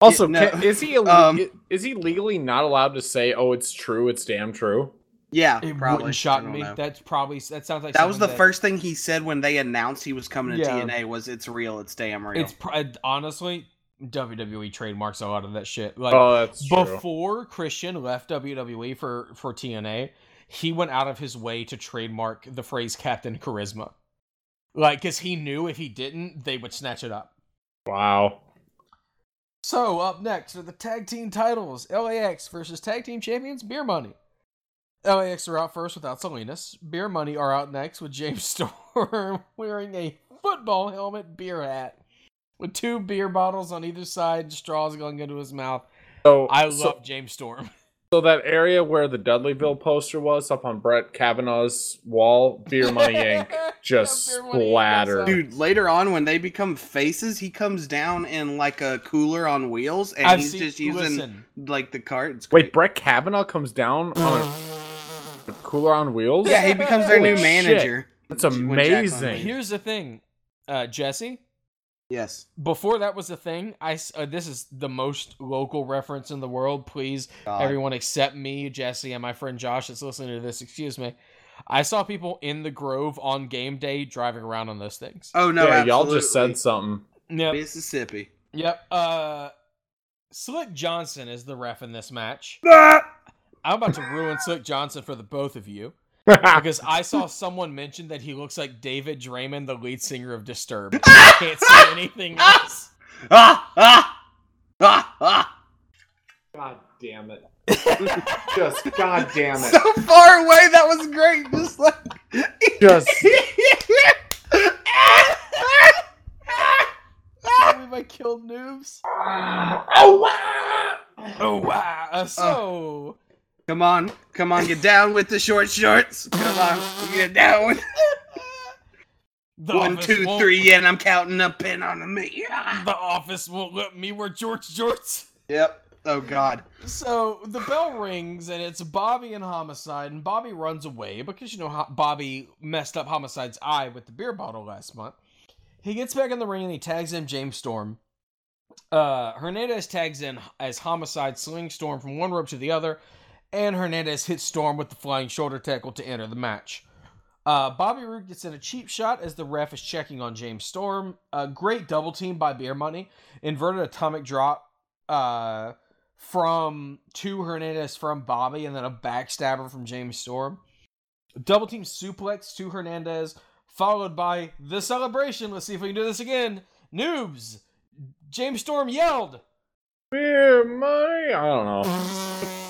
also, no, can- is he ille- um, is he legally not allowed to say, "Oh, it's true, it's damn true"? yeah, It probably. wouldn't shock me. know. That's probably that sounds like That was the something first thing he said when they announced he was coming to Yeah. TNA was it's real, it's damn real. It's pr- honestly WWE trademarks a lot of that shit. Like oh, that's true. before Christian left WWE for for TNA, he went out of his way to trademark the phrase Captain Charisma. Like, because he knew if he didn't, they would snatch it up. Wow. So, up next are the tag team titles LAX versus tag team champions Beer Money. LAX are out first without Salinas. Beer Money are out next with James Storm wearing a football helmet beer hat with two beer bottles on either side, straws going into his mouth. So I love so, James Storm. so that area where the Dudleyville poster was up on Brett Kavanaugh's wall, Beer Money Inc. just Up there when splatter. Dude, later on when they become faces, he comes down in like a cooler on wheels, and I've he's seen. just using listen, like the cart. It's Wait. Brett Kavanaugh comes down on a cooler on wheels? yeah, he becomes their Holy new shit. manager. That's when Jack's on amazing. here's the thing, uh, Jesse. Yes. Before that was a thing, I s- uh, this is the most local reference in the world. Please, God. everyone except me, Jesse, and my friend Josh that's listening to this. Excuse me. I saw people in the Grove on game day driving around on those things. Oh no, yeah, y'all just said something. Yep. Mississippi. Yep. Uh, Slick Johnson is the ref in this match. Ah! I'm about to ruin Slick Johnson for the both of you because I saw someone mention that he looks like David Draiman, the lead singer of Disturbed. I can't see anything else. Ah! Ah! Ah! Ah! God damn it. just god damn it. So far away, that was great. Just like. Just I believe I killed noobs. Oh wow! Oh wow! Uh, so Come on, come on, get down with the short shorts. Come on, get down one, two, three, and I'm counting up in on me. The office won't let me wear George jorts. Yep. Oh God. So the bell rings and it's Bobby and Homicide, and Bobby runs away because you know Bobby messed up Homicide's eye with the beer bottle last month. He gets back in the ring and he tags in James Storm. Uh, Hernandez tags in as Homicide, sling Storm from one rope to the other, and Hernandez hits Storm with the flying shoulder tackle to enter the match. Uh, Bobby Roode gets in a cheap shot as the ref is checking on James Storm. A great double team by Beer Money. Inverted atomic drop uh, from to Hernandez from Bobby, and then a backstabber from James Storm. Double team suplex to Hernandez, followed by the celebration. Let's see if we can do this again. Noobs! James Storm yelled. Beer money? I don't know.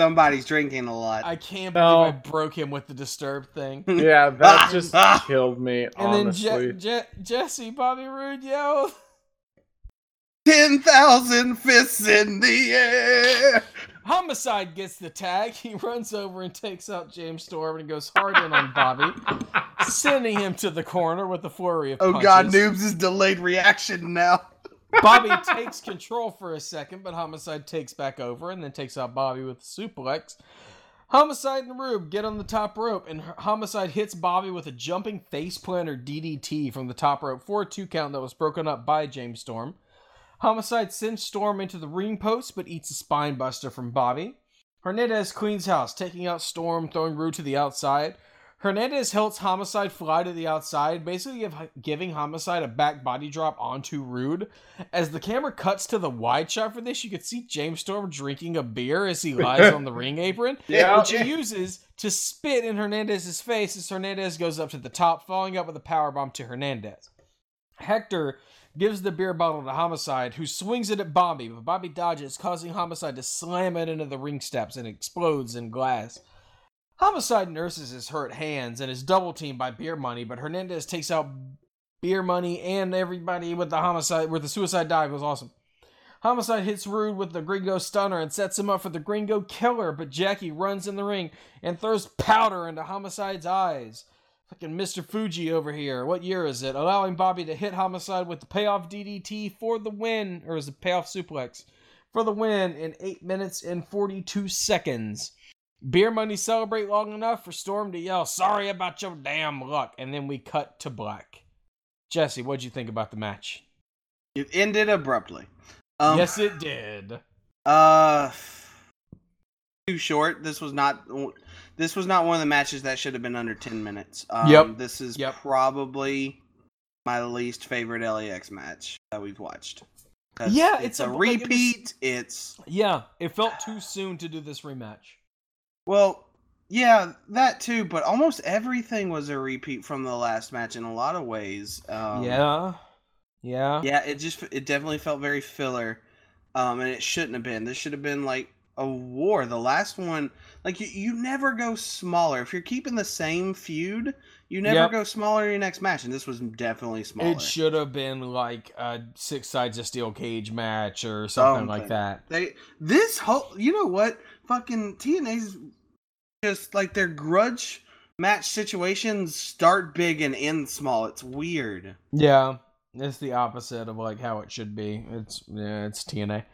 Somebody's drinking a lot. I can't No. believe I broke him with the disturbed thing. Yeah, Ah, that just ah. killed me, And honestly. then Je- Je- Jesse Bobby Roode yelled. Ten thousand fists in the air. Homicide gets the tag. He runs over and takes out James Storm and goes hard in on Bobby, sending him to the corner with a flurry of Oh punches. God, noobs is delayed reaction now. Bobby takes control for a second, but Homicide takes back over and then takes out Bobby with a suplex. Homicide and Roode get on the top rope, and Homicide hits Bobby with a jumping face planter DDT from the top rope for a two count that was broken up by James Storm. Homicide sends Storm into the ring post, but eats a spine buster from Bobby. Hernandez cleans house, taking out Storm, throwing Roode to the outside. Hernandez helps Homicide fly to the outside, basically give, giving Homicide a back body drop onto Roode. As the camera cuts to the wide shot for this, you can see James Storm drinking a beer as he lies on the ring apron, Yeah. which he uses to spit in Hernandez's face as Hernandez goes up to the top, following up with a powerbomb to Hernandez. Hector gives the beer bottle to Homicide, who swings it at Bobby, but Bobby dodges, causing Homicide to slam it into the ring steps and explodes in glass. Homicide nurses his hurt hands and is double teamed by Beer Money, but Hernandez takes out Beer Money and everybody with the homicide, where the suicide dive It was awesome. Homicide hits Roode with the Gringo stunner and sets him up for the Gringo killer, but Jackie runs in the ring and throws powder into Homicide's eyes. Fucking Mr. Fuji over here. What year is it? Allowing Bobby to hit Homicide with the payoff DDT for the win, or is it payoff suplex? For the win in 8 minutes and 42 seconds. Beer Money celebrate long enough for Storm to yell, sorry about your damn luck, and then we cut to black. Jesse, what'd you think about the match? It ended abruptly. Um, yes, it did. Uh, too short. This was not. This was not one of the matches that should have been under ten minutes. Um, Yep. This is Yep. probably my least favorite LAX match that we've watched. Yeah, it's, it's a a- like, it was- repeat. It's Yeah, it felt too soon to do this rematch. Well, yeah, that too. But almost everything was a repeat from the last match in a lot of ways. Um, yeah. Yeah. Yeah, it just it definitely felt very filler, um, and it shouldn't have been. This should have been like a war. The last one, like you, you never go smaller. If you're keeping the same feud, you never Yep. go smaller in your next match, and this was definitely smaller. It should have been like a six sides of steel cage match or something like that. They this whole, you know what? Fucking TNA's just like their grudge match situations start big and end small. It's weird. Yeah, it's the opposite of like how it should be. It's yeah, it's TNA.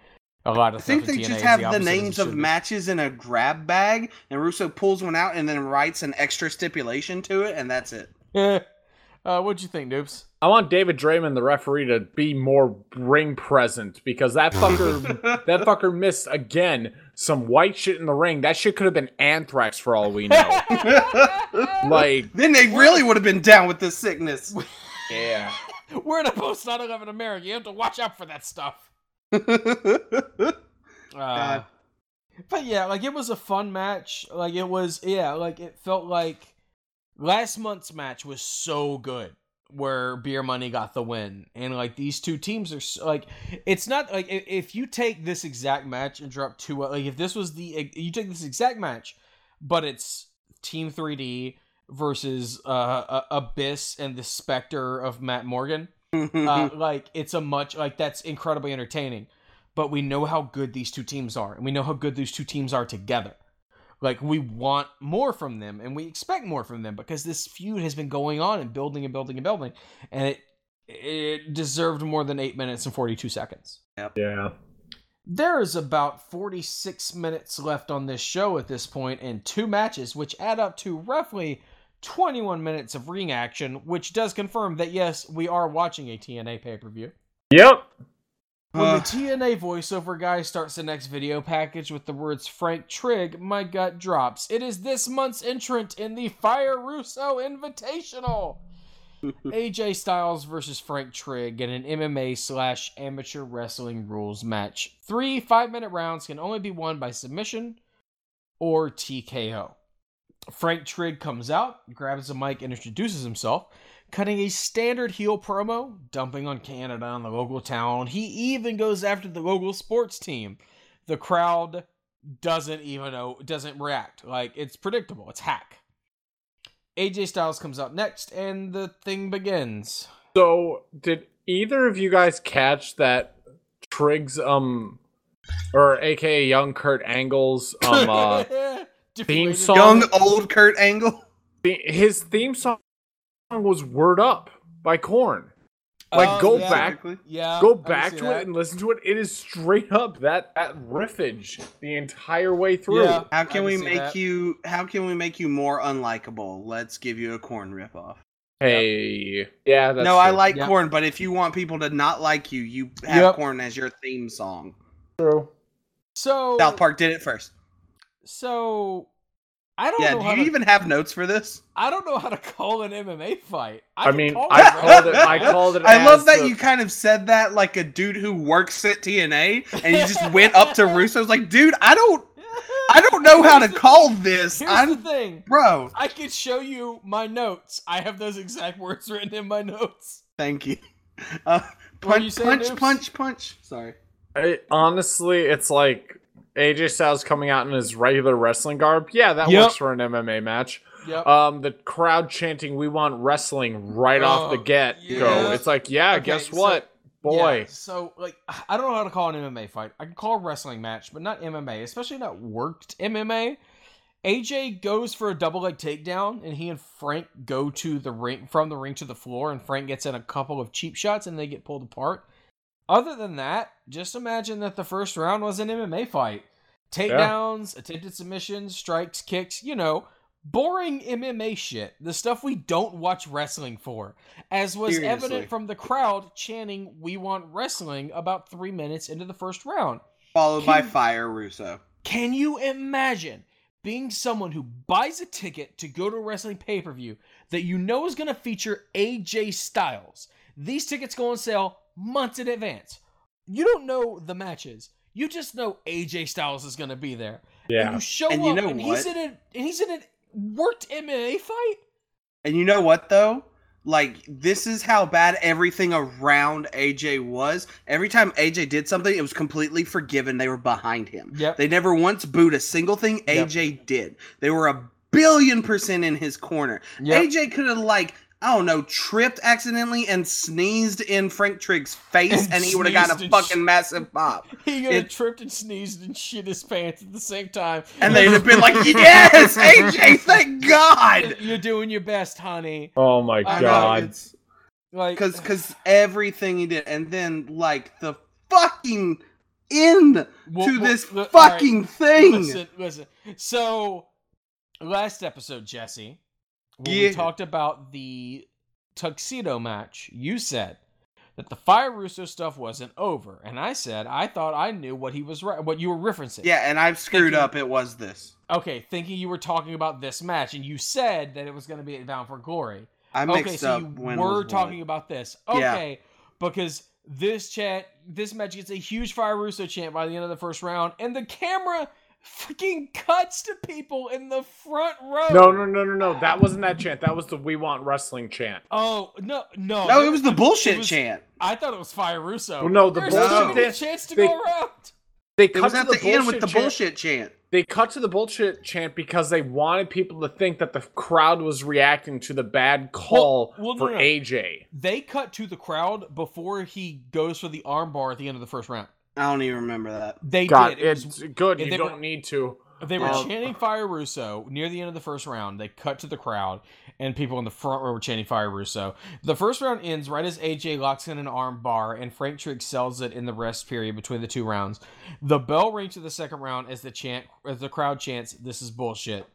A lot of I think they just have the it names of matches in a grab bag, and Russo pulls one out and then writes an extra stipulation to it, and that's it. Yeah. Uh, what'd you think, Noobs? I want David Draiman, the referee, to be more ring present because that fucker, that fucker missed again some white shit in the ring. That shit could have been anthrax for all we know. like, then they really would have been down with this sickness. yeah. We're in a post 9/11 America. You have to watch out for that stuff. Uh, but yeah, like it was a fun match. Like it was, yeah, like it felt like last month's match was so good where Beer Money got the win, and like these two teams are so, like, it's not like if you take this exact match and drop two, like if this was the you take this exact match, but it's Team 3D versus uh, Abyss and the Spectre of Matt Morgan uh, like it's a much like that's incredibly entertaining. But we know how good these two teams are and we know how good these two teams are together like we want more from them and we expect more from them because this feud has been going on and building and building and building and it it deserved more than 8 minutes and 42 seconds Yeah. there is about 46 minutes left on this show at this point and two matches which add up to roughly 21 minutes of ring action which does confirm that yes we are watching a TNA pay-per-view Yep. When Uh, the TNA voiceover guy starts the next video package with the words Frank Trigg, my gut drops. It is this month's entrant in the Fire Russo Invitational. AJ Styles versus Frank Trigg in an MMA slash amateur wrestling rules match. Three five minute rounds can only be won by submission or TKO. Frank Trigg comes out, grabs the mic, and introduces himself, cutting a standard heel promo, dumping on Canada and the local town. He even goes after the local sports team. The crowd doesn't even know, doesn't react. Like, it's predictable. It's hack. AJ Styles comes out next, and the thing begins. So, did either of you guys catch that Triggs, um, or AKA Young Kurt Angle's, um, uh, Deflated. song- Young old Kurt Angle. his theme song was Word Up by Korn. Like, Oh, go yeah. back, Yeah. go back to that. it and listen to it. It is straight up that, that riffage the entire way through. Yeah. How can can we make that. you? How can we make you more unlikable? Let's give you a Korn ripoff. Hey, yeah, that's no, I like Yep. Korn, but if you want people to not like you, you have Yep. Korn as your theme song. true. So, South Park did it first. so I don't Yeah, know do how you to, even have notes for this? I don't know how to call an MMA fight. I can mean, call I it called it. I called it. I love that the- you kind of said that like a dude who works at TNA, and you just went up to Russo's like, dude, I don't, I don't know how to Here's the- call this. Here's the I'm, thing. bro. I could show you my notes. I have those exact words written in my notes. Thank you. Uh, punch, you say, punch, punch, punch. Sorry. I, honestly, it's like AJ Styles coming out in his regular wrestling garb. Yeah, that Yep. works for an MMA match. Yep. Um, the crowd chanting "We want wrestling" right off the Oh, get yeah. go. It's like, yeah, Okay, guess so- what, boy? Yeah, so like I don't know how to call an MMA fight. I can call a wrestling match, but not MMA, especially not worked MMA. AJ goes for a double leg takedown, and he and Frank go to the ring from the ring to the floor, and Frank gets in a couple of cheap shots, and they get pulled apart. Other than that, just imagine that the first round was an MMA fight. Takedowns, attempted submissions, strikes, kicks, you know, boring MMA shit. The stuff we don't watch wrestling for. As was Seriously. evident from the crowd chanting, We want wrestling about three minutes into the first round. Followed by Fire Russo. Can you imagine being someone who buys a ticket to go to a wrestling pay per view that you know is going to feature AJ Styles? These tickets go on sale months in advance. You don't know the matches. You just know AJ Styles is going to be there. And Yeah, you show And up you know and he's in a and he's in a worked MMA fight. And you know what though? Like this is how bad everything around AJ was. Every time AJ did something, it was completely forgiven. They were behind him. Yep. They never once booed a single thing Yep. AJ did. They were a billion percent in his corner. Yep. AJ could have like I don't know, tripped accidentally and sneezed in Frank Trigg's face, And and, he would have gotten a sneezed and fucking massive pop. He could have tripped and sneezed and shit his pants at the same time. And they'd have been like, "Yes, AJ, thank God." You're doing your best, honey. oh my I know, god. it's Like, because because everything he did, and then like the fucking end Well, to well, this li- all right, fucking thing. Listen, listen. So, last episode, Jesse, when we talked about the tuxedo match, you said that the Fire Russo stuff wasn't over, and I said I thought I knew what he was re- what you were referencing. Yeah, and I've screwed Thinking- up. It was this. Okay, thinking you were talking about this match, and you said that it was going to be at Bound for Glory. I Okay, mixed so up when were talking about this. Yeah. Okay, because this chant, this match gets a huge Fire Russo chant by the end of the first round, and the camera fucking cuts to people in the front row. No, no, no, no, no. That wasn't that chant. That was the "We Want Wrestling" chant. Oh no, no, No, it was the bullshit was- chant. I thought it was Fire Russo. Well, no, the There's bullshit so many chant- chants to they- go around. They It cut was to at the, the, end with the chant. bullshit chant. They cut to the bullshit chant because they wanted people to think that the crowd was reacting to the bad call well, no, for no, no. AJ. They cut to the crowd before he goes for the armbar at the end of the first round. I don't even remember that. They God, did. It was it's good. You they don't were- need to. They were Well- chanting Fire Russo near the end of the first round. They cut to the crowd, and people in the front row were chanting Fire Russo. The first round ends right as AJ locks in an arm bar, and Frank Trigg sells it in the rest period between the two rounds. The bell rings to the second round as the chant as the crowd chants, "This is bullshit."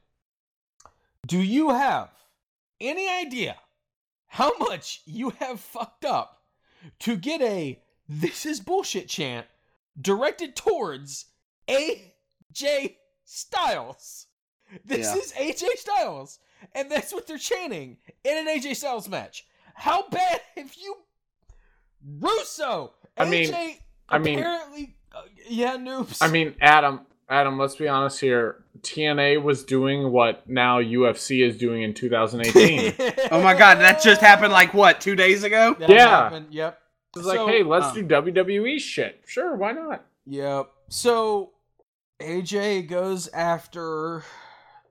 Do you have any idea how much you have fucked up to get a "This is bullshit" chant directed towards AJ Styles. This Yeah. is AJ Styles, and that's what they're chanting in an AJ Styles match. How bad have you, Russo? I mean- AJ I mean- apparently, uh, yeah, noobs. I mean, Adam, Adam, let's be honest here. TNA was doing what now UFC is doing in 2018. Oh my god, that just happened like what, two days ago? That Yeah. happened, Yep. It's like, hey, let's uh, do WWE shit. Sure, why not? Yep. So AJ goes after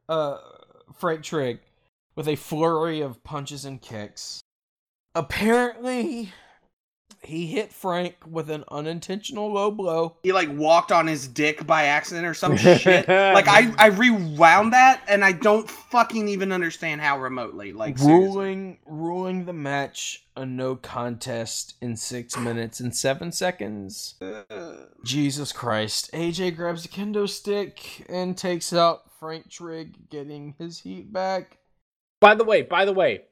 uh Frank Trigg with a flurry of punches and kicks. Apparently he hit Frank with an unintentional low blow. He like walked on his dick by accident or some shit. Like I, I rewound that and I don't fucking even understand how remotely. Like seriously. ruling ruling the match a no contest in 6 minutes and 7 seconds. Jesus Christ. AJ grabs a kendo stick and takes out Frank Trigg getting his heat back. By the way, by the way,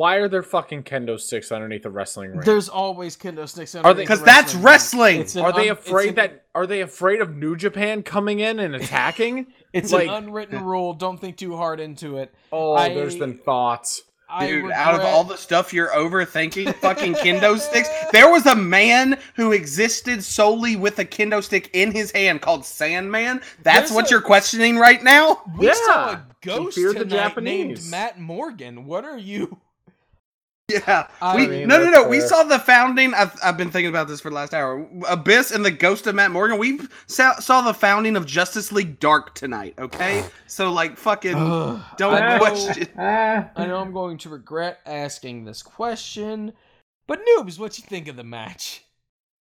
why are there fucking kendo sticks underneath the wrestling ring? There's always kendo sticks. Are they- underneath Because that's ring. wrestling. Are they un- it's afraid an- that are they afraid of New Japan coming in and attacking? it's like- an unwritten rule? Don't think too hard into it. oh, I- there's been thoughts. I Dude, out of all the stuff you're overthinking, fucking kendo sticks, there was a man who existed solely with a kendo stick in his hand called Sandman. That's There's what a- you're questioning right now? we Yeah. saw a ghost feared the tonight named Japanese. Matt Morgan. What are you? Yeah. I we, mean, no, no, that's no. We saw the founding. I've, I've been thinking about this for the last hour. Abyss and the Ghost of Matt Morgan. We saw, saw the founding of Justice League Dark tonight. Okay, so like fucking don't I know, question. I know I'm going to regret asking this question, but noobs, what you think of the match?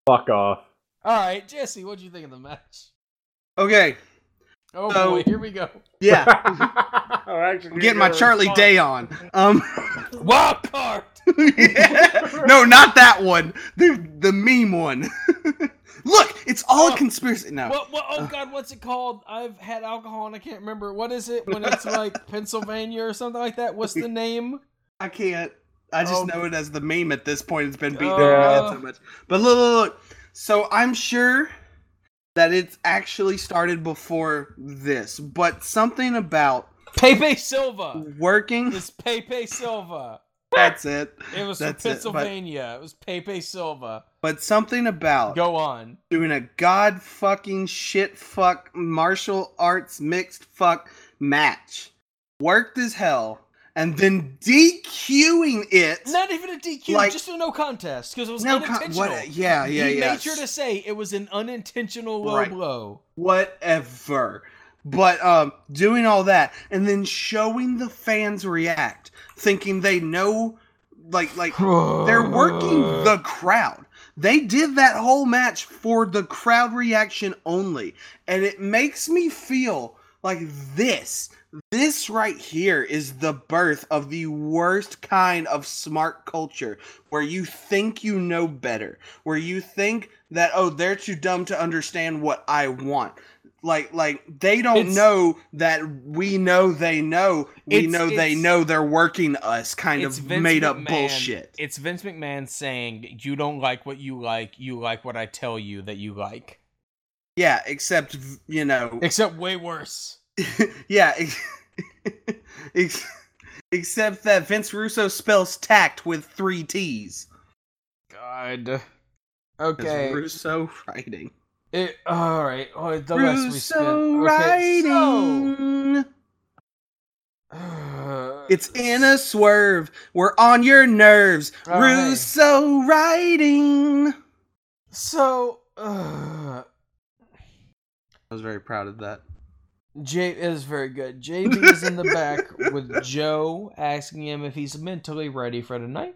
Fuck off. All right, Jesse, what do you think of the match? Okay, Oh So- boy, here we go. yeah, I'm actually I'm getting my Charlie fun. Day on. Um, Wild card. no, not that one. The the meme one. Look, it's all Oh. a conspiracy. No, What, what? Oh uh. God, what's it called? I've had alcohol and I can't remember. What is it when it's like Pennsylvania or something like that? What's the name? I can't. I just Oh. know it as the meme at this point. It's been beaten in my head so much. But look, look, look. So I'm sure that it's actually started before this, but something about Pepe Silvia. working. It's Pepe Silvia. That's it. It was from That's it, but- Pennsylvania. It was Pepe Silvia. But something about Go on. doing a god fucking shit fuck martial arts mixed fuck match. Worked as hell. And then DQing it. Not even a DQ, Like- just a no contest because it was No con- unintentional. what- yeah, yeah, he yeah. made sure to say it was an unintentional low Right. blow. whatever. But um, doing all that and then showing the fans react, thinking they know, like like they're working the crowd. They did that whole match for the crowd reaction only, and it makes me feel like this. This right here is the birth of the worst kind of smart culture where you think you know better, where you think that oh they're too dumb to understand what I want. Like like they don't It's- know that we know they know we It's- know they know they're working us kind of Vince made up McMahon- bullshit. It's Vince McMahon saying, "You don't like what you like. You like what I tell you that you like." Yeah, except you know, Except way worse. yeah, ex- ex- except that Vince Russo spells tact with three T's. God. Okay. Russo writing. It, all right. Oh, the less we spend. Russo Okay, writing. so- It's in a swerve. We're on your nerves. Hey. Russo writing. So, uh, I was very proud of that. J is very good. JB is in the back with Joe, asking him if he's mentally ready for tonight.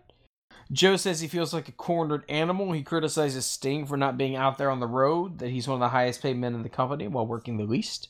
Joe says he feels like a cornered animal. He criticizes Sting for not being out there on the road, that he's one of the highest paid men in the company while working the least.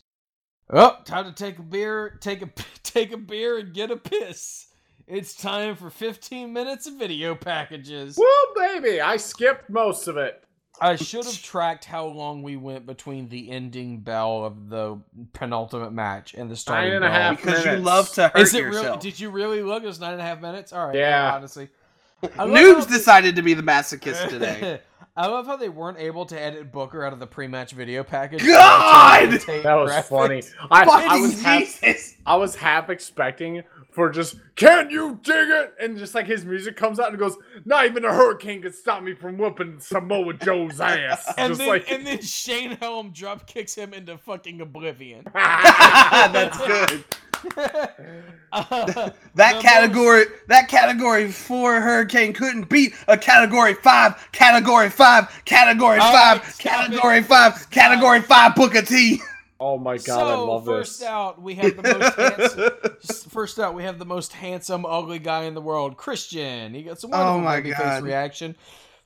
Oh, time to take a beer, take a take a beer and get a piss. It's time for 15 minutes of video packages. Well, baby! I skipped most of it. I should have tracked how long we went between the ending bell of the penultimate match and the starting Nine and a half Because you love to hurt Is it really? yourself. Did you really look? It was nine and a half minutes. All right. Yeah. Honestly, I love Noobs they- decided to be the masochist today. I love how they weren't able to edit Booker out of the pre-match video package. God! That was Graphics. funny. I, I Fucking was half, I was half expecting for just can you dig it and just like his music comes out and goes not even a hurricane could stop me from whooping Samoa Joe's ass And just then, like and then Shane Helm drop kicks him into fucking oblivion. That's good. Uh, That the category, that category four hurricane couldn't beat a category five, category five, category All five, right, category it. five, category five Booker T. oh my god so I love first this out, we have the most handsome. First out, we have the most handsome, ugly guy in the world, Christian. He gets a wonderful Oh my babyface God. reaction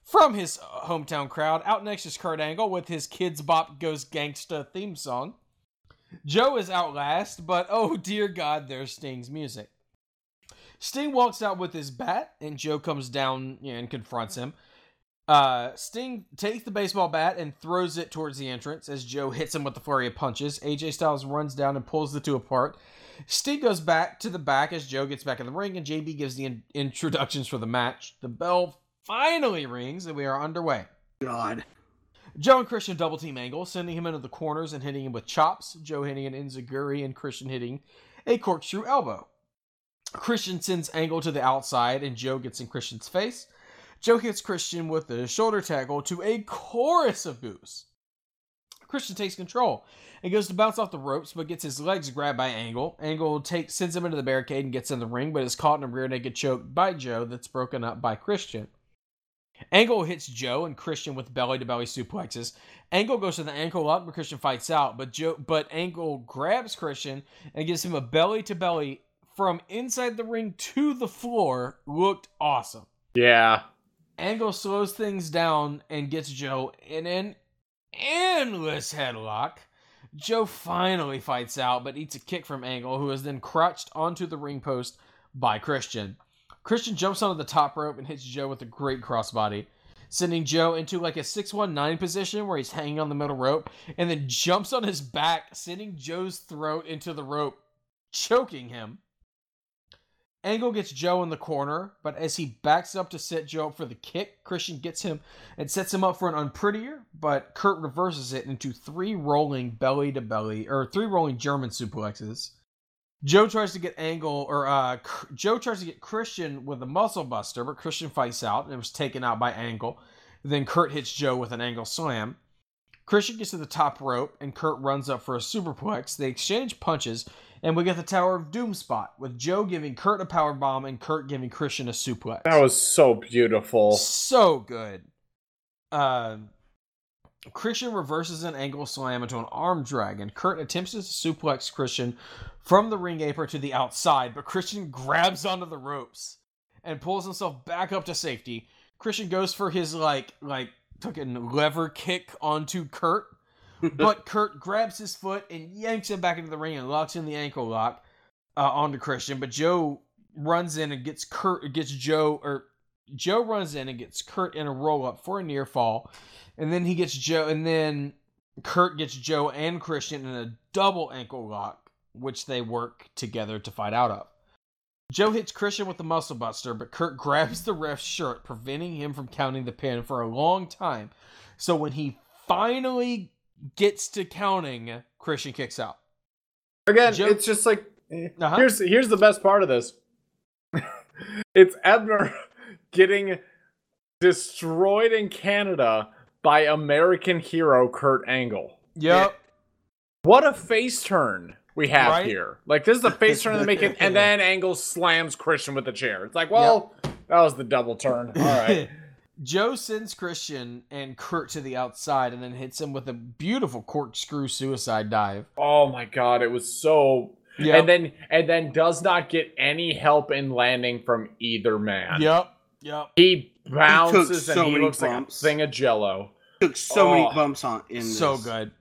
from his uh, hometown crowd. Out next is Kurt Angle with his Kidz Bop Goes Gangsta theme song. Joe is out last, but oh dear God, there's Sting's music. Sting walks out with his bat, and Joe comes down and confronts him. Uh, Sting takes the baseball bat and throws it towards the entrance as Joe hits him with the flurry of punches. AJ Styles runs down and pulls the two apart. Sting goes back to the back as Joe gets back in the ring, and JB gives the in- introductions for the match. The bell finally rings, and we are underway. God. Joe and Christian double team Angle, sending him into the corners and hitting him with chops. Joe hitting an enzuigiri and Christian hitting a corkscrew elbow. Christian sends Angle to the outside and Joe gets in Christian's face. Joe hits Christian with a shoulder tackle to a chorus of boos. Christian takes control and goes to bounce off the ropes, but gets his legs grabbed by Angle. Angle takes sends him into the barricade and gets in the ring, but is caught in a rear naked choke by Joe that's broken up by Christian. Angle hits Joe and Christian with belly to belly suplexes. Angle goes to the ankle lock, but Christian fights out. But Joe, but Angle grabs Christian and gives him a belly to belly from inside the ring to the floor. Looked awesome. yeah Angle slows things down and gets Joe in an endless headlock. Joe finally fights out, but eats a kick from Angle, who is then crouched onto the ring post by Christian. Christian jumps onto the top rope and hits Joe with a great crossbody, sending Joe into like a 619 position where he's hanging on the middle rope, and then jumps on his back, sending Joe's throat into the rope, choking him. Angle gets Joe in the corner, but as he backs up to set Joe up for the kick, Christian gets him and sets him up for an unprettier, but Kurt reverses it into three rolling belly to belly, or three rolling German suplexes. Joe tries to get Angle, or uh, Joe tries to get Christian with a muscle buster, but Christian fights out and was taken out by Angle. Then Kurt hits Joe with an Angle slam. Christian gets to the top rope, and Kurt runs up for a superplex. They exchange punches, and we get the Tower of Doom spot with Joe giving Kurt a power bomb and Kurt giving Christian a suplex. that was so beautiful so good. Uh, Christian reverses an angle slam into an arm drag, and Kurt attempts to suplex Christian from the ring apron to the outside, but Christian grabs onto the ropes and pulls himself back up to safety. Christian goes for his like like fucking lever kick onto Kurt, but Kurt grabs his foot and yanks him back into the ring and locks in the ankle lock uh, onto Christian. But Joe runs in and gets Kurt gets Joe or Joe runs in and gets Kurt in a roll up for a near fall, and then he gets Joe and then Kurt gets Joe and Christian in a double ankle lock, which they work together to fight out of. Joe hits Christian with the muscle buster, but Kurt grabs the ref's shirt, preventing him from counting the pin for a long time. So when he finally gets to counting, Christian kicks out. Again, Joe- it's just like eh, Uh-huh. here's here's the best part of this. it's Ebner getting destroyed in Canada by American hero Kurt Angle. Yep. What a face turn we have Right? here. Like this is the face turn they make it, and then Angle slams Christian with the chair. It's like, well, that was the double turn. All right. Joe sends Christian and Kurt to the outside and then hits him with a beautiful corkscrew suicide dive. oh my god, it was so Yep. and then and then does not get any help in landing from either man. Yep. Yep. He bounces so and he many looks bumps. like a thing of jello. Took so Oh. many bumps on in So this. good.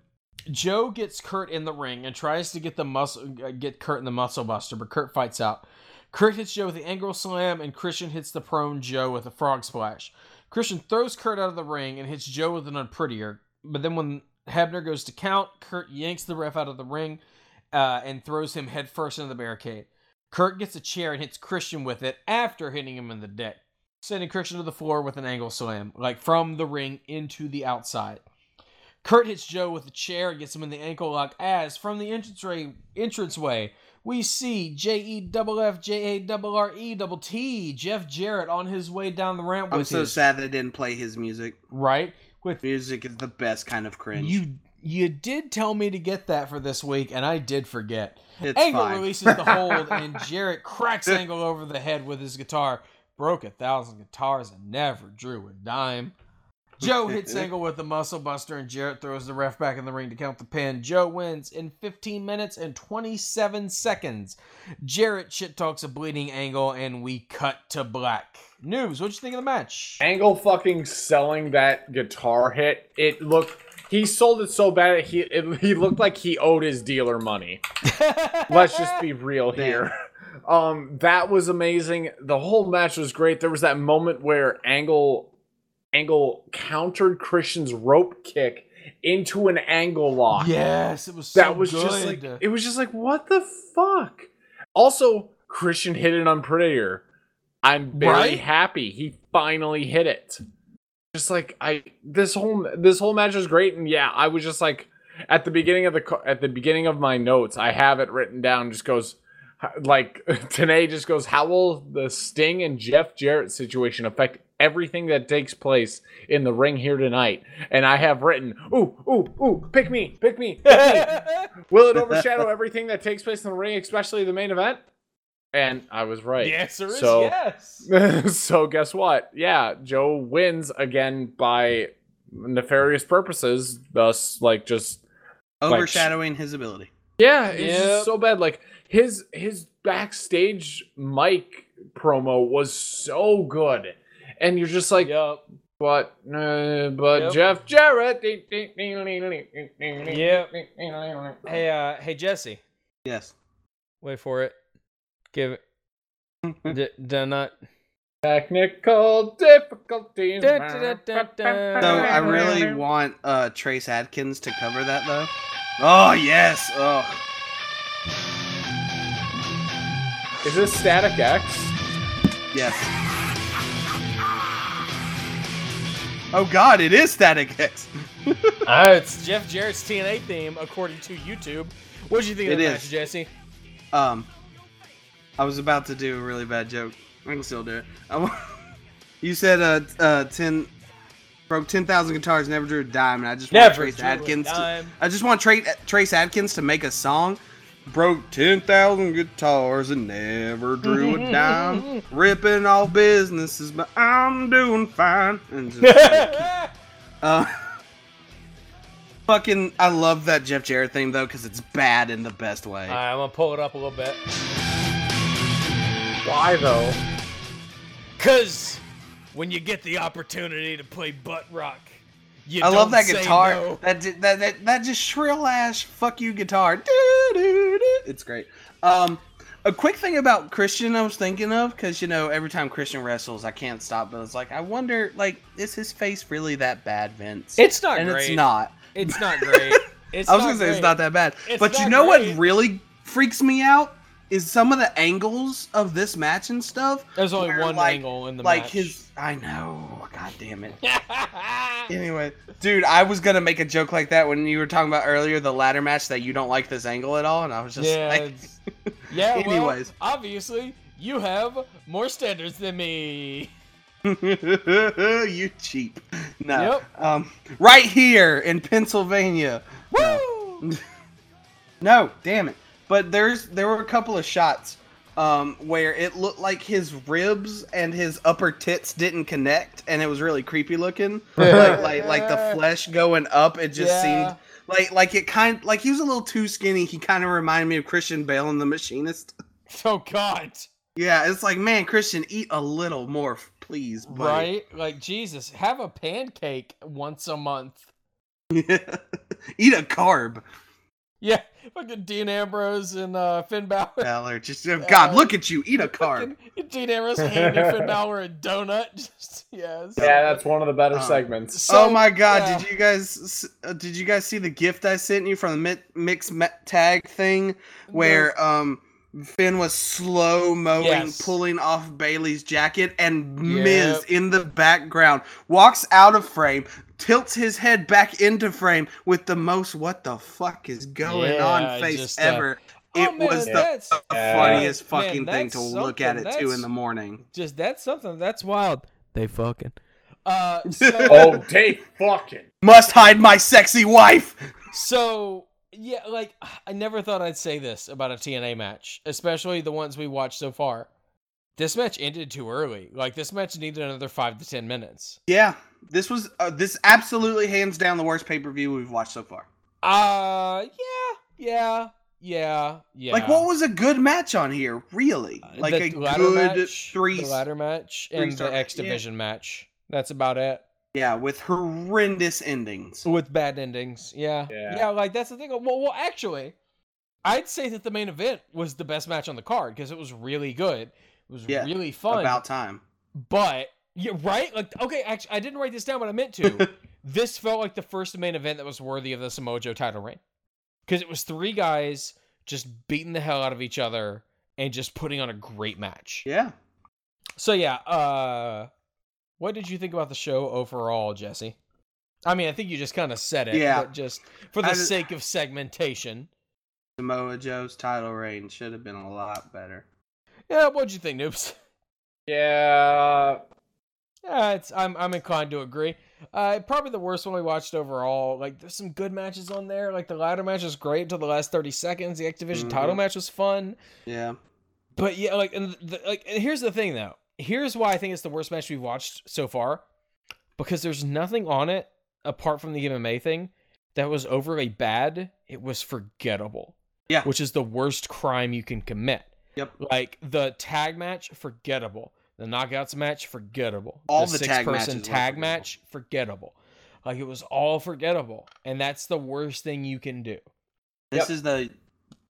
Joe gets Kurt in the ring and tries to get the muscle uh, get Kurt in the muscle buster, but Kurt fights out. Kurt hits Joe with the angle slam, and Christian hits the prone Joe with a frog splash. Christian throws Kurt out of the ring and hits Joe with an unprettier. But then when Hebner goes to count, Kurt yanks the ref out of the ring uh, and throws him headfirst into the barricade. Kurt gets a chair and hits Christian with it after hitting him in the deck, sending Christian to the floor with an angle slam, like from the ring into the outside. Kurt hits Joe with a chair and gets him in the ankle lock as from the entranceway, entranceway we see J E double F J A double R E double T Jeff Jarrett on his way down the ramp with I'm so his sad they didn't play his music. right with Music is the best kind of cringe. you you did tell me to get that for this week and I did forget. it's Angle fine. releases the hold and Jarrett cracks Angle over the head with his guitar. Broke a thousand guitars and never drew a dime. Joe hits Angle with the muscle buster and Jarrett throws the ref back in the ring to count the pin. Joe wins in 15 minutes and 27 seconds. Jarrett shit talks a bleeding Angle and we cut to black. News, what'd you think of the match? Angle fucking selling that guitar hit. It looked he sold it so bad he it, he looked like he owed his dealer money. Let's just be real here. Um, that was amazing. The whole match was great. There was that moment where Angle Angle countered Christian's rope kick into an ankle lock. Yes, it was so that was good. just like it was just like what the fuck. Also, Christian hit it on Prettier. I'm very Right? happy he finally hit it. Just like I this whole this whole match was great and yeah, I was just like at the beginning of the at the beginning of my notes, I have it written down just goes like Tenay just goes how will the Sting and Jeff Jarrett situation affect everything that takes place in the ring here tonight? And I have written, "Ooh, ooh, ooh, pick me, pick me, pick me." Will it overshadow everything that takes place in the ring, especially the main event? And I was right. The answer is So- yes. so guess what? Yeah, Joe wins again by nefarious purposes, thus like just overshadowing his ability. yeah, it's Yep. so bad. Like his his backstage mic promo was so good, and you're just like, Yup. but uh, but Yep. Jeff Jarrett. Yep. Hey, uh, hey Jesse, Yes. wait for it. Give it. D- d- not. Technical difficulties. Da, da, da, da, So I really want uh, Trace Adkins to cover that though. Oh yes. Oh Is this Static X? yes. Oh God, it is Static X. Uh, it's Jeff Jarrett's TNA theme, according to YouTube. What did you think of It the is. match, Jesse? Um, I was about to do a really bad joke. I can still do it. I wa- you said uh, uh ten broke ten thousand guitars, never drew a dime, and I just want Never Trace drew a Adkins. To. I just want Tra- Trace Adkins to make a song. Broke ten thousand guitars and never drew a dime. Ripping off businesses, but I'm doing fine. And just, uh, Fucking, I love that Jeff Jarrett thing though, because it's bad in the best way. All right, I'm gonna pull it up a little bit. Why though? Cause when you get the opportunity to play butt rock, you I love that guitar. no. That, that that that just shrill ass fuck you guitar. It's great. Um, a quick thing about Christian, I was thinking of because you know every time Christian wrestles, I can't stop. But it's like I wonder, like, is his face really that bad, Vince? It's not and great. it's not. It's not great. It's I was gonna say it's not that bad. It's but you know great. what really freaks me out is some of the angles of this match and stuff. There's only where, one like- angle in the match. like match. his, I know. God damn it. Anyway, dude, I was gonna make a joke like that when you were talking about earlier the ladder match that you don't like this angle at all, and I was just yeah, like, yeah. well, Anyways. obviously you have more standards than me. you cheap. No. Yep. Um, right here in Pennsylvania. Woo! No, damn it. But there's there were a couple of shots um, where it looked like his ribs and his upper tits didn't connect, and it was really creepy looking. like, like like the flesh going up, it just Yeah. seemed like like it kind like he was a little too skinny. He kind of reminded me of Christian Bale in The Machinist. Oh God! Yeah, it's like man, Christian, eat a little more, please, buddy. Right? Like Jesus, have a pancake once a month. Yeah. eat a carb. Yeah, fucking Dean Ambrose and uh, Finn Balor. Balor, just God, look at you, eat a carb. Dean Ambrose handing Finn Balor a donut. Just yes. Yeah, that's one of the better Uh, segments. So, oh my god, yeah. did you guys uh, did you guys see the gift I sent you from the mix tag thing where um Finn was slow mowing Yes. pulling off Bayley's jacket and Yep. Miz in the background walks out of frame tilts his head back into frame with the most what the fuck is going Yeah, on face just, uh, ever. Oh, it man, was the that's- Yeah. funniest Man, fucking thing to look at something. at two in the morning. just that's something that's wild. They fucking. Uh, so, oh, they fucking. Must hide my sexy wife. so yeah, like I never thought I'd say this about a TNA match, especially the ones we watched so far. This match ended too early. Like this match needed another five to ten minutes. Yeah, this was uh, this absolutely hands down the worst pay per view we've watched so far. Uh, yeah, yeah, yeah, yeah. Like, what was a good match on here? Really, Uh, like the a good match, three. the ladder match, and the X yeah. Division match. That's about it. Yeah, with horrendous endings. with bad endings. Yeah. Yeah. yeah, like that's the thing. Well, well, actually, I'd say that the main event was the best match on the card because it was really good. It was Yeah, really fun. About time. but yeah, right? Like, okay, actually, I didn't write this down, but I meant to. this felt like the first main event that was worthy of the Samoa Joe title reign because it was three guys just beating the hell out of each other and just putting on a great match. Yeah. So yeah, uh what did you think about the show overall, Jesse? I mean, I think you just kind of said it, Yeah. but just for the just- sake of segmentation. Samoa Joe's title reign should have been a lot better. Yeah, what'd you think, Noobs? Yeah. Yeah, it's I'm I'm inclined to agree. Uh, probably the worst one we watched overall. Like, there's some good matches on there. Like the ladder match was great until the last 30 seconds. The X Division title Mhm. match was fun, Yeah. but yeah, like and the, like and here's the thing though. Here's why I think it's the worst match we've watched so far, because there's nothing on it apart from the MMA thing that was overly bad. It was forgettable. Yeah. which is the worst crime you can commit. Yep. Like the tag match, forgettable. The knockouts match, forgettable. All the tag six-person matches tag forgettable. match, forgettable. Like it was all forgettable, and that's the worst thing you can do. This Yep. is the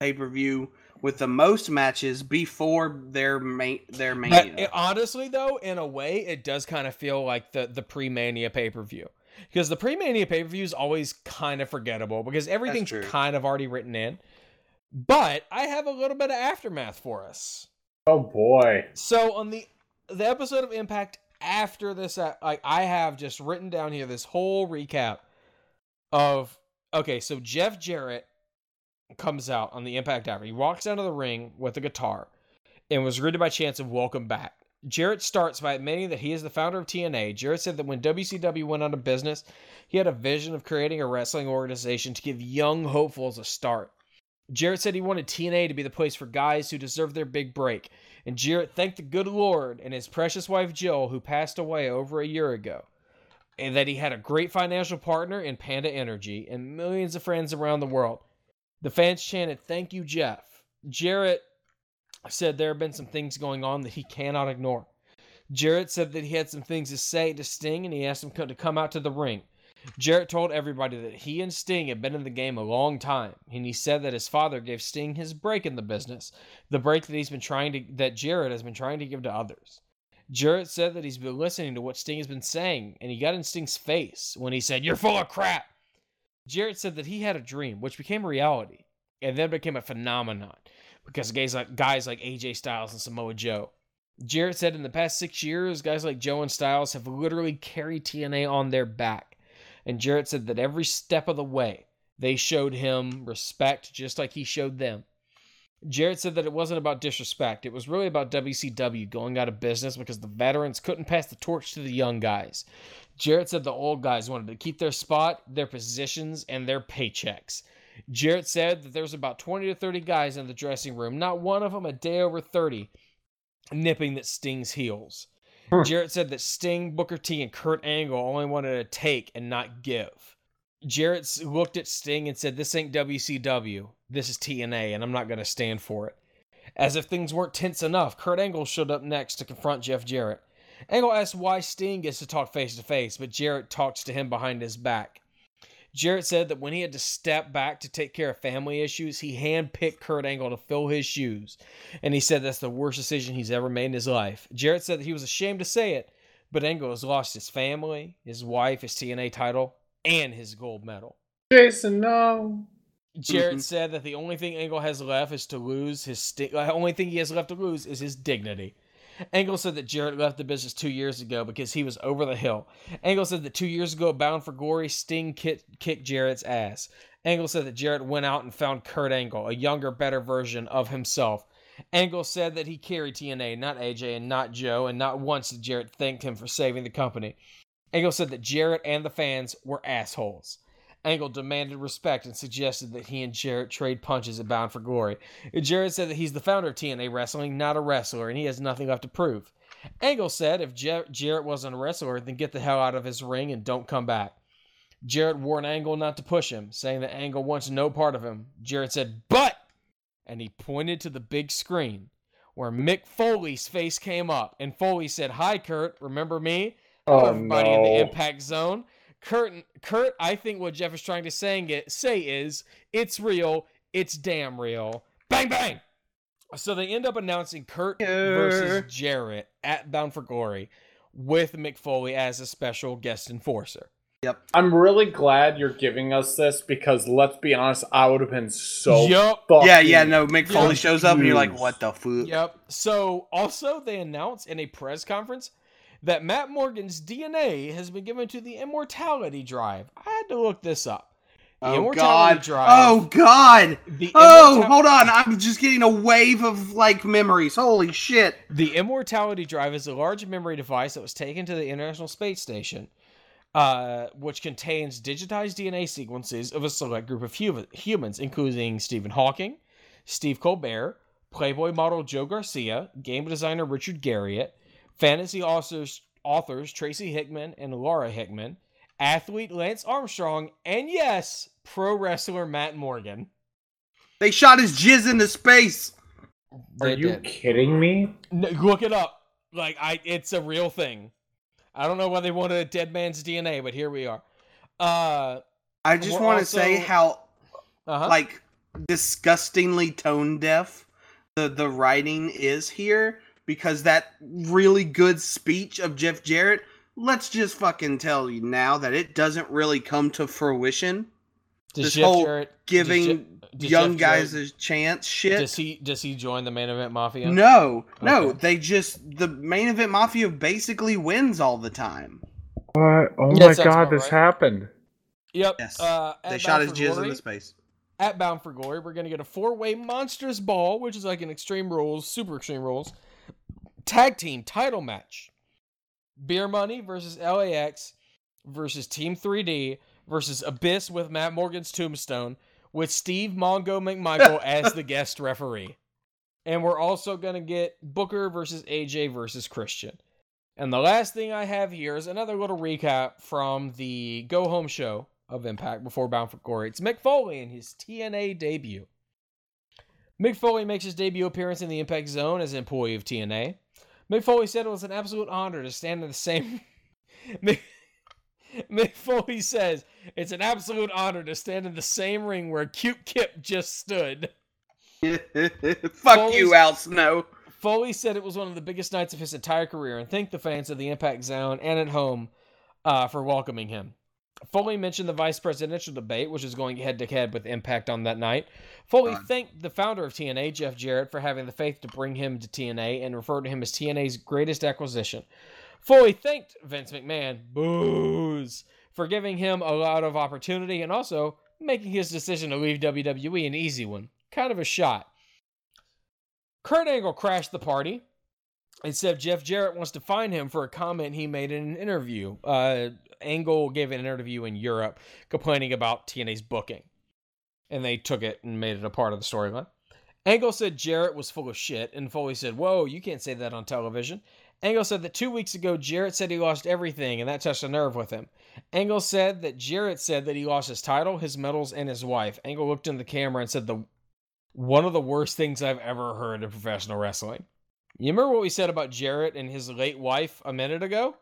pay per view with the most matches before their main their But mania. it- honestly, though, in a way, it does kind of feel like the the pre Mania pay per view because the pre Mania pay per view is always kind of forgettable because everything's kind of already written in. But I have a little bit of aftermath for us. Oh boy. So on the the episode of Impact after this, uh, like I have just written down here this whole recap of okay. So Jeff Jarrett comes out on the Impact after he walks down to the ring with a guitar and was greeted by chants of "Welcome back." Jarrett starts by admitting that he is the founder of TNA. Jarrett said that when WCW went out of business, he had a vision of creating a wrestling organization to give young hopefuls a start. Jarrett said he wanted TNA to be the place for guys who deserve their big break, and Jarrett thanked the good Lord and his precious wife Jill, who passed away over a year ago. and that he had a great financial partner in Panda Energy and millions of friends around the world. The fans chanted, Thank you, Jeff. Jarrett said there have been some things going on that he cannot ignore. Jarrett said that he had some things to say to Sting and he asked him to come out to the ring. Jarrett told everybody that he and Sting had been in the game a long time, and he said that his father gave Sting his break in the business, the break that he's been trying to that Jarrett has been trying to give to others. Jarrett said that he's been listening to what Sting has been saying, and he got in Sting's face when he said, You're full of crap. Jarrett said that he had a dream, which became a reality, and then became a phenomenon because guys like guys like AJ Styles and Samoa Joe. Jarrett said in the past six years, guys like Joe and Styles have literally carried TNA on their back. And Jarrett said that every step of the way, they showed him respect just like he showed them. Jarrett said that it wasn't about disrespect. It was really about WCW going out of business because the veterans couldn't pass the torch to the young guys. Jarrett said the old guys wanted to keep their spot, their positions, and their paychecks. Jarrett said that there was about 20 to 30 guys in the dressing room, not one of them a day over 30, nipping at Sting's heels. Hmm. Jarrett said that Sting, Booker T, and Kurt Angle only wanted to take and not give. Jarrett looked at Sting and said, This ain't WCW. This is TNA, and I'm not going to stand for it. As if things weren't tense enough, Kurt Angle showed up next to confront Jeff Jarrett. Angle asked why Sting gets to talk face to face, but Jarrett talks to him behind his back. Jarrett said that when he had to step back to take care of family issues, he handpicked Kurt Angle to fill his shoes. And he said that's the worst decision he's ever made in his life. Jarrett said that he was ashamed to say it, but Angle has lost his family, his wife, his TNA title, and his gold medal. Jason, no. Jarrett mm-hmm. said that the only thing Angle has left is to lose his sti- the only thing he has left to lose is his dignity. Angle said that Jarrett left the business two years ago because he was over the hill. Angle said that two years ago, bound for glory, Sting kicked, kicked Jarrett's ass. Angle said that Jarrett went out and found Kurt Angle, a younger, better version of himself. Angle said that he carried TNA, not AJ and not Joe, and not once did Jarrett thank him for saving the company. Angle said that Jarrett and the fans were assholes. Angle demanded respect and suggested that he and Jarrett trade punches at Bound for Glory. Jarrett said that he's the founder of TNA Wrestling, not a wrestler, and he has nothing left to prove. Angle said if Jar- Jarrett wasn't a wrestler, then get the hell out of his ring and don't come back. Jarrett warned Angle not to push him, saying that Angle wants no part of him. Jarrett said, but! And he pointed to the big screen where Mick Foley's face came up, and Foley said, Hi, Kurt, remember me? Oh, everybody in the impact zone. Kurt, Kurt, I think what Jeff is trying to saying it, say is, it's real, it's damn real. Bang bang. So they end up announcing Kurt versus Jarrett at Bound for Glory with Mick Foley as a special guest enforcer. Yep. I'm really glad you're giving us this because let's be honest, I would have been so Yep. Yeah, yeah, no, Mick Foley Yeah. shows up and you're like, what the fuck? Yep. So also they announced in a press conference that Matt Morgan's DNA has been given to the Immortality Drive. I had to look this up. The Oh god. Drive. Oh god. The Oh, Immorta- hold on. I'm just getting a wave of like memories. Holy shit. The Immortality Drive is a large memory device that was taken to the International Space Station, uh, which contains digitized DNA sequences of a select group of hu- humans, including Stephen Hawking, Steve Colbert, Playboy model Jo Garcia, game designer Richard Garriott, fantasy authors, authors Tracy Hickman and Laura Hickman, athlete Lance Armstrong, and yes, pro wrestler Matt Morgan. They shot his jizz into space. Are you did. kidding me? No, look it up. Like I, it's a real thing. I don't know why they wanted a dead man's DNA, but here we are. Uh, I just want to say how uh-huh. like disgustingly tone deaf the the writing is here because that really good speech of Jeff Jarrett let's just fucking tell you now that it doesn't really come to fruition does this Jeff whole Jarrett, giving does Je- does young Jeff guys Jarrett- a chance shit does he does he join the main event mafia? no no Okay. they just the main event mafia basically wins all the time What? Oh Yeah, my god, this right. happened. Yep. Yes. Uh, they shot his for jizz Glory- into space At Bound for Glory, we're gonna get a four-way Monster's Ball, which is like an Extreme Rules, Super Extreme Rules tag team title match. Beer Money versus LAX versus Team 3D versus Abyss with Matt Morgan's Tombstone with Steve Mongo McMichael as the guest referee. And we're also going to get Booker versus AJ versus Christian. And the last thing I have here is another little recap from the go home show of Impact before Bound for Glory. It's Mick Foley in his TNA debut. Mick Foley makes his debut appearance in the Impact Zone as an employee of TNA. Mick Foley said it was an absolute honor to stand in the same. Mick, Mick Foley says it's an absolute honor to stand in the same ring where Cute Kip just stood. Fuck Foley's- you, Al Snow. Foley said it was one of the biggest nights of his entire career and thanked the fans of the Impact Zone and at home uh, for welcoming him. Foley mentioned the vice presidential debate, which is going head to head with Impact on that night. Foley thanked the founder of TNA, Jeff Jarrett, for having the faith to bring him to TNA and referred to him as TNA's greatest acquisition. Foley thanked Vince McMahon, booze, for giving him a lot of opportunity and also making his decision to leave WWE an easy one. Kind of a shot. Kurt Angle crashed the party said Jeff Jarrett wants to fine him for a comment he made in an interview. Uh, Angle gave an interview in Europe complaining about TNA's booking, and they took it and made it a part of the storyline. Angle said Jarrett was full of shit, and Foley said, Whoa, you can't say that on television. Angle said that two weeks ago, Jarrett said he lost everything, and that touched a nerve with him. Angle said that Jarrett said that he lost his title, his medals, and his wife. Angle looked in the camera and said, the one of the worst things I've ever heard in professional wrestling. You remember what we said about Jarrett and his late wife a minute ago?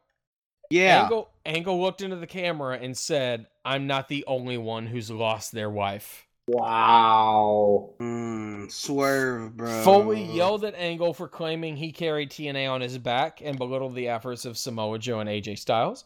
Yeah. Angle, Angle looked into the camera and said, I'm not the only one who's lost their wife. Wow. Mm, swerve, bro. Foley yelled at Angle for claiming he carried TNA on his back and belittled the efforts of Samoa Joe and AJ Styles.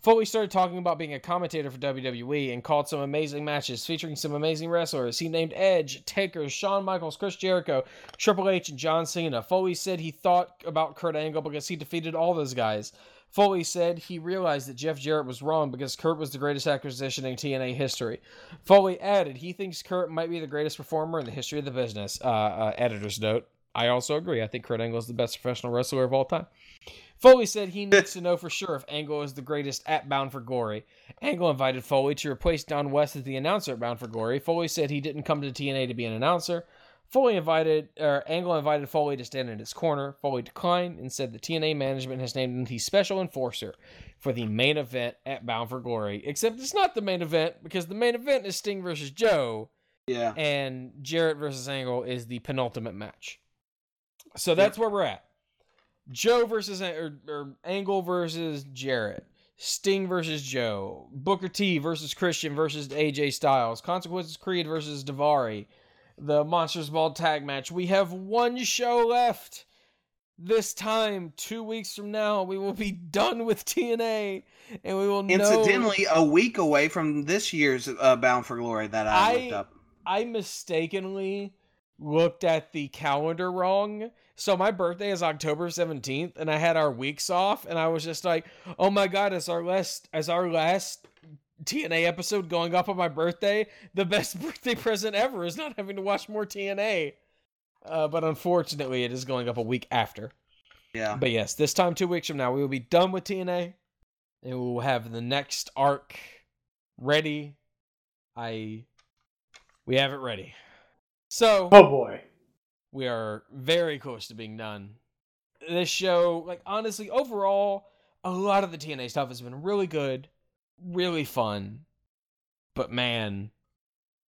Foley started talking about being a commentator for WWE and called some amazing matches featuring some amazing wrestlers. He named Edge, Taker, Shawn Michaels, Chris Jericho, Triple H, and John Cena. Foley said he thought about Kurt Angle because he defeated all those guys. Foley said he realized that Jeff Jarrett was wrong because Kurt was the greatest acquisition in TNA history. Foley added he thinks Kurt might be the greatest performer in the history of the business. Uh, uh, editor's note. I also agree. I think Kurt Angle is the best professional wrestler of all time. Foley said he needs to know for sure if Angle is the greatest at Bound for Glory. Angle invited Foley to replace Don West as the announcer at Bound for Glory. Foley said he didn't come to TNA to be an announcer. Foley invited, or Angle invited Foley to stand in his corner. Foley declined and said the TNA management has named him the special enforcer for the main event at Bound for Glory. Except it's not the main event because the main event is Sting versus Joe, Yeah. and Jarrett versus Angle is the penultimate match. So that's where we're at. Joe versus or, or Angle versus Jarrett. Sting versus Joe. Booker T versus Christian versus AJ Styles. Consequences Creed versus Daivari. The Monsters Ball tag match. We have one show left. This time, two weeks from now, we will be done with TNA, and we will know. Incidentally, a week away from this year's uh, Bound for Glory that I, I- looked up. I mistakenly looked at the calendar wrong. So my birthday is October 17th and I had our weeks off and I was just like, "Oh my god, it's our last as our last TNA episode going up on my birthday. The best birthday present ever is not having to watch more TNA." Uh, but unfortunately, it is going up a week after. Yeah. But yes, this time 2 weeks from now, we will be done with TNA and we will have the next arc ready. I we have it ready. So, Oh boy. we are very close to being done. This show, like honestly, overall, a lot of the TNA stuff has been really good, really fun. But man,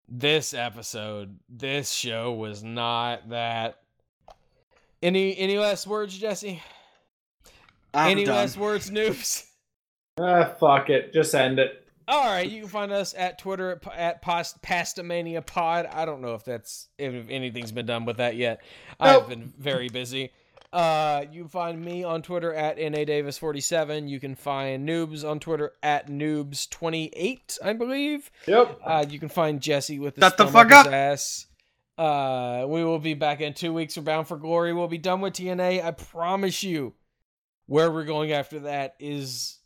this episode, this show was not that. Any any last words, Jesse? I'm any done. last words, noobs? Ah, fuck it. Just end it. All right, you can find us at Twitter at, at Past, Pastamania Pod. I don't know if that's if anything's been done with that yet. I've been very busy. Uh, you can find me on Twitter at nadavis47. You can find Noobs on Twitter at Noobs28, I believe. Yep. Uh, you can find Jesse with his the fuck his up. ass. Uh, we will be back in two weeks for Bound for Glory. We'll be done with TNA. I promise you. Where we're going after that is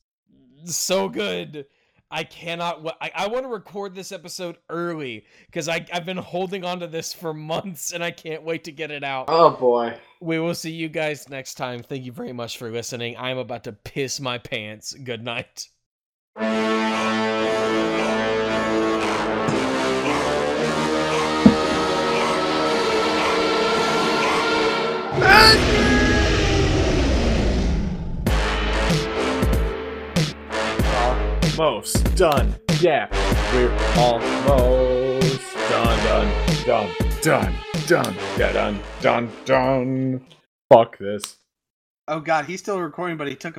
so good. I cannot. I, I want to record this episode early because I've been holding on to this for months and I can't wait to get it out. Oh boy. We will see you guys next time. Thank you very much for listening. I'm about to piss my pants. Good night. Almost done. Yeah, we're almost done, done, done, done, done, done, done, done. Fuck this. Oh god, he's still recording, but he took a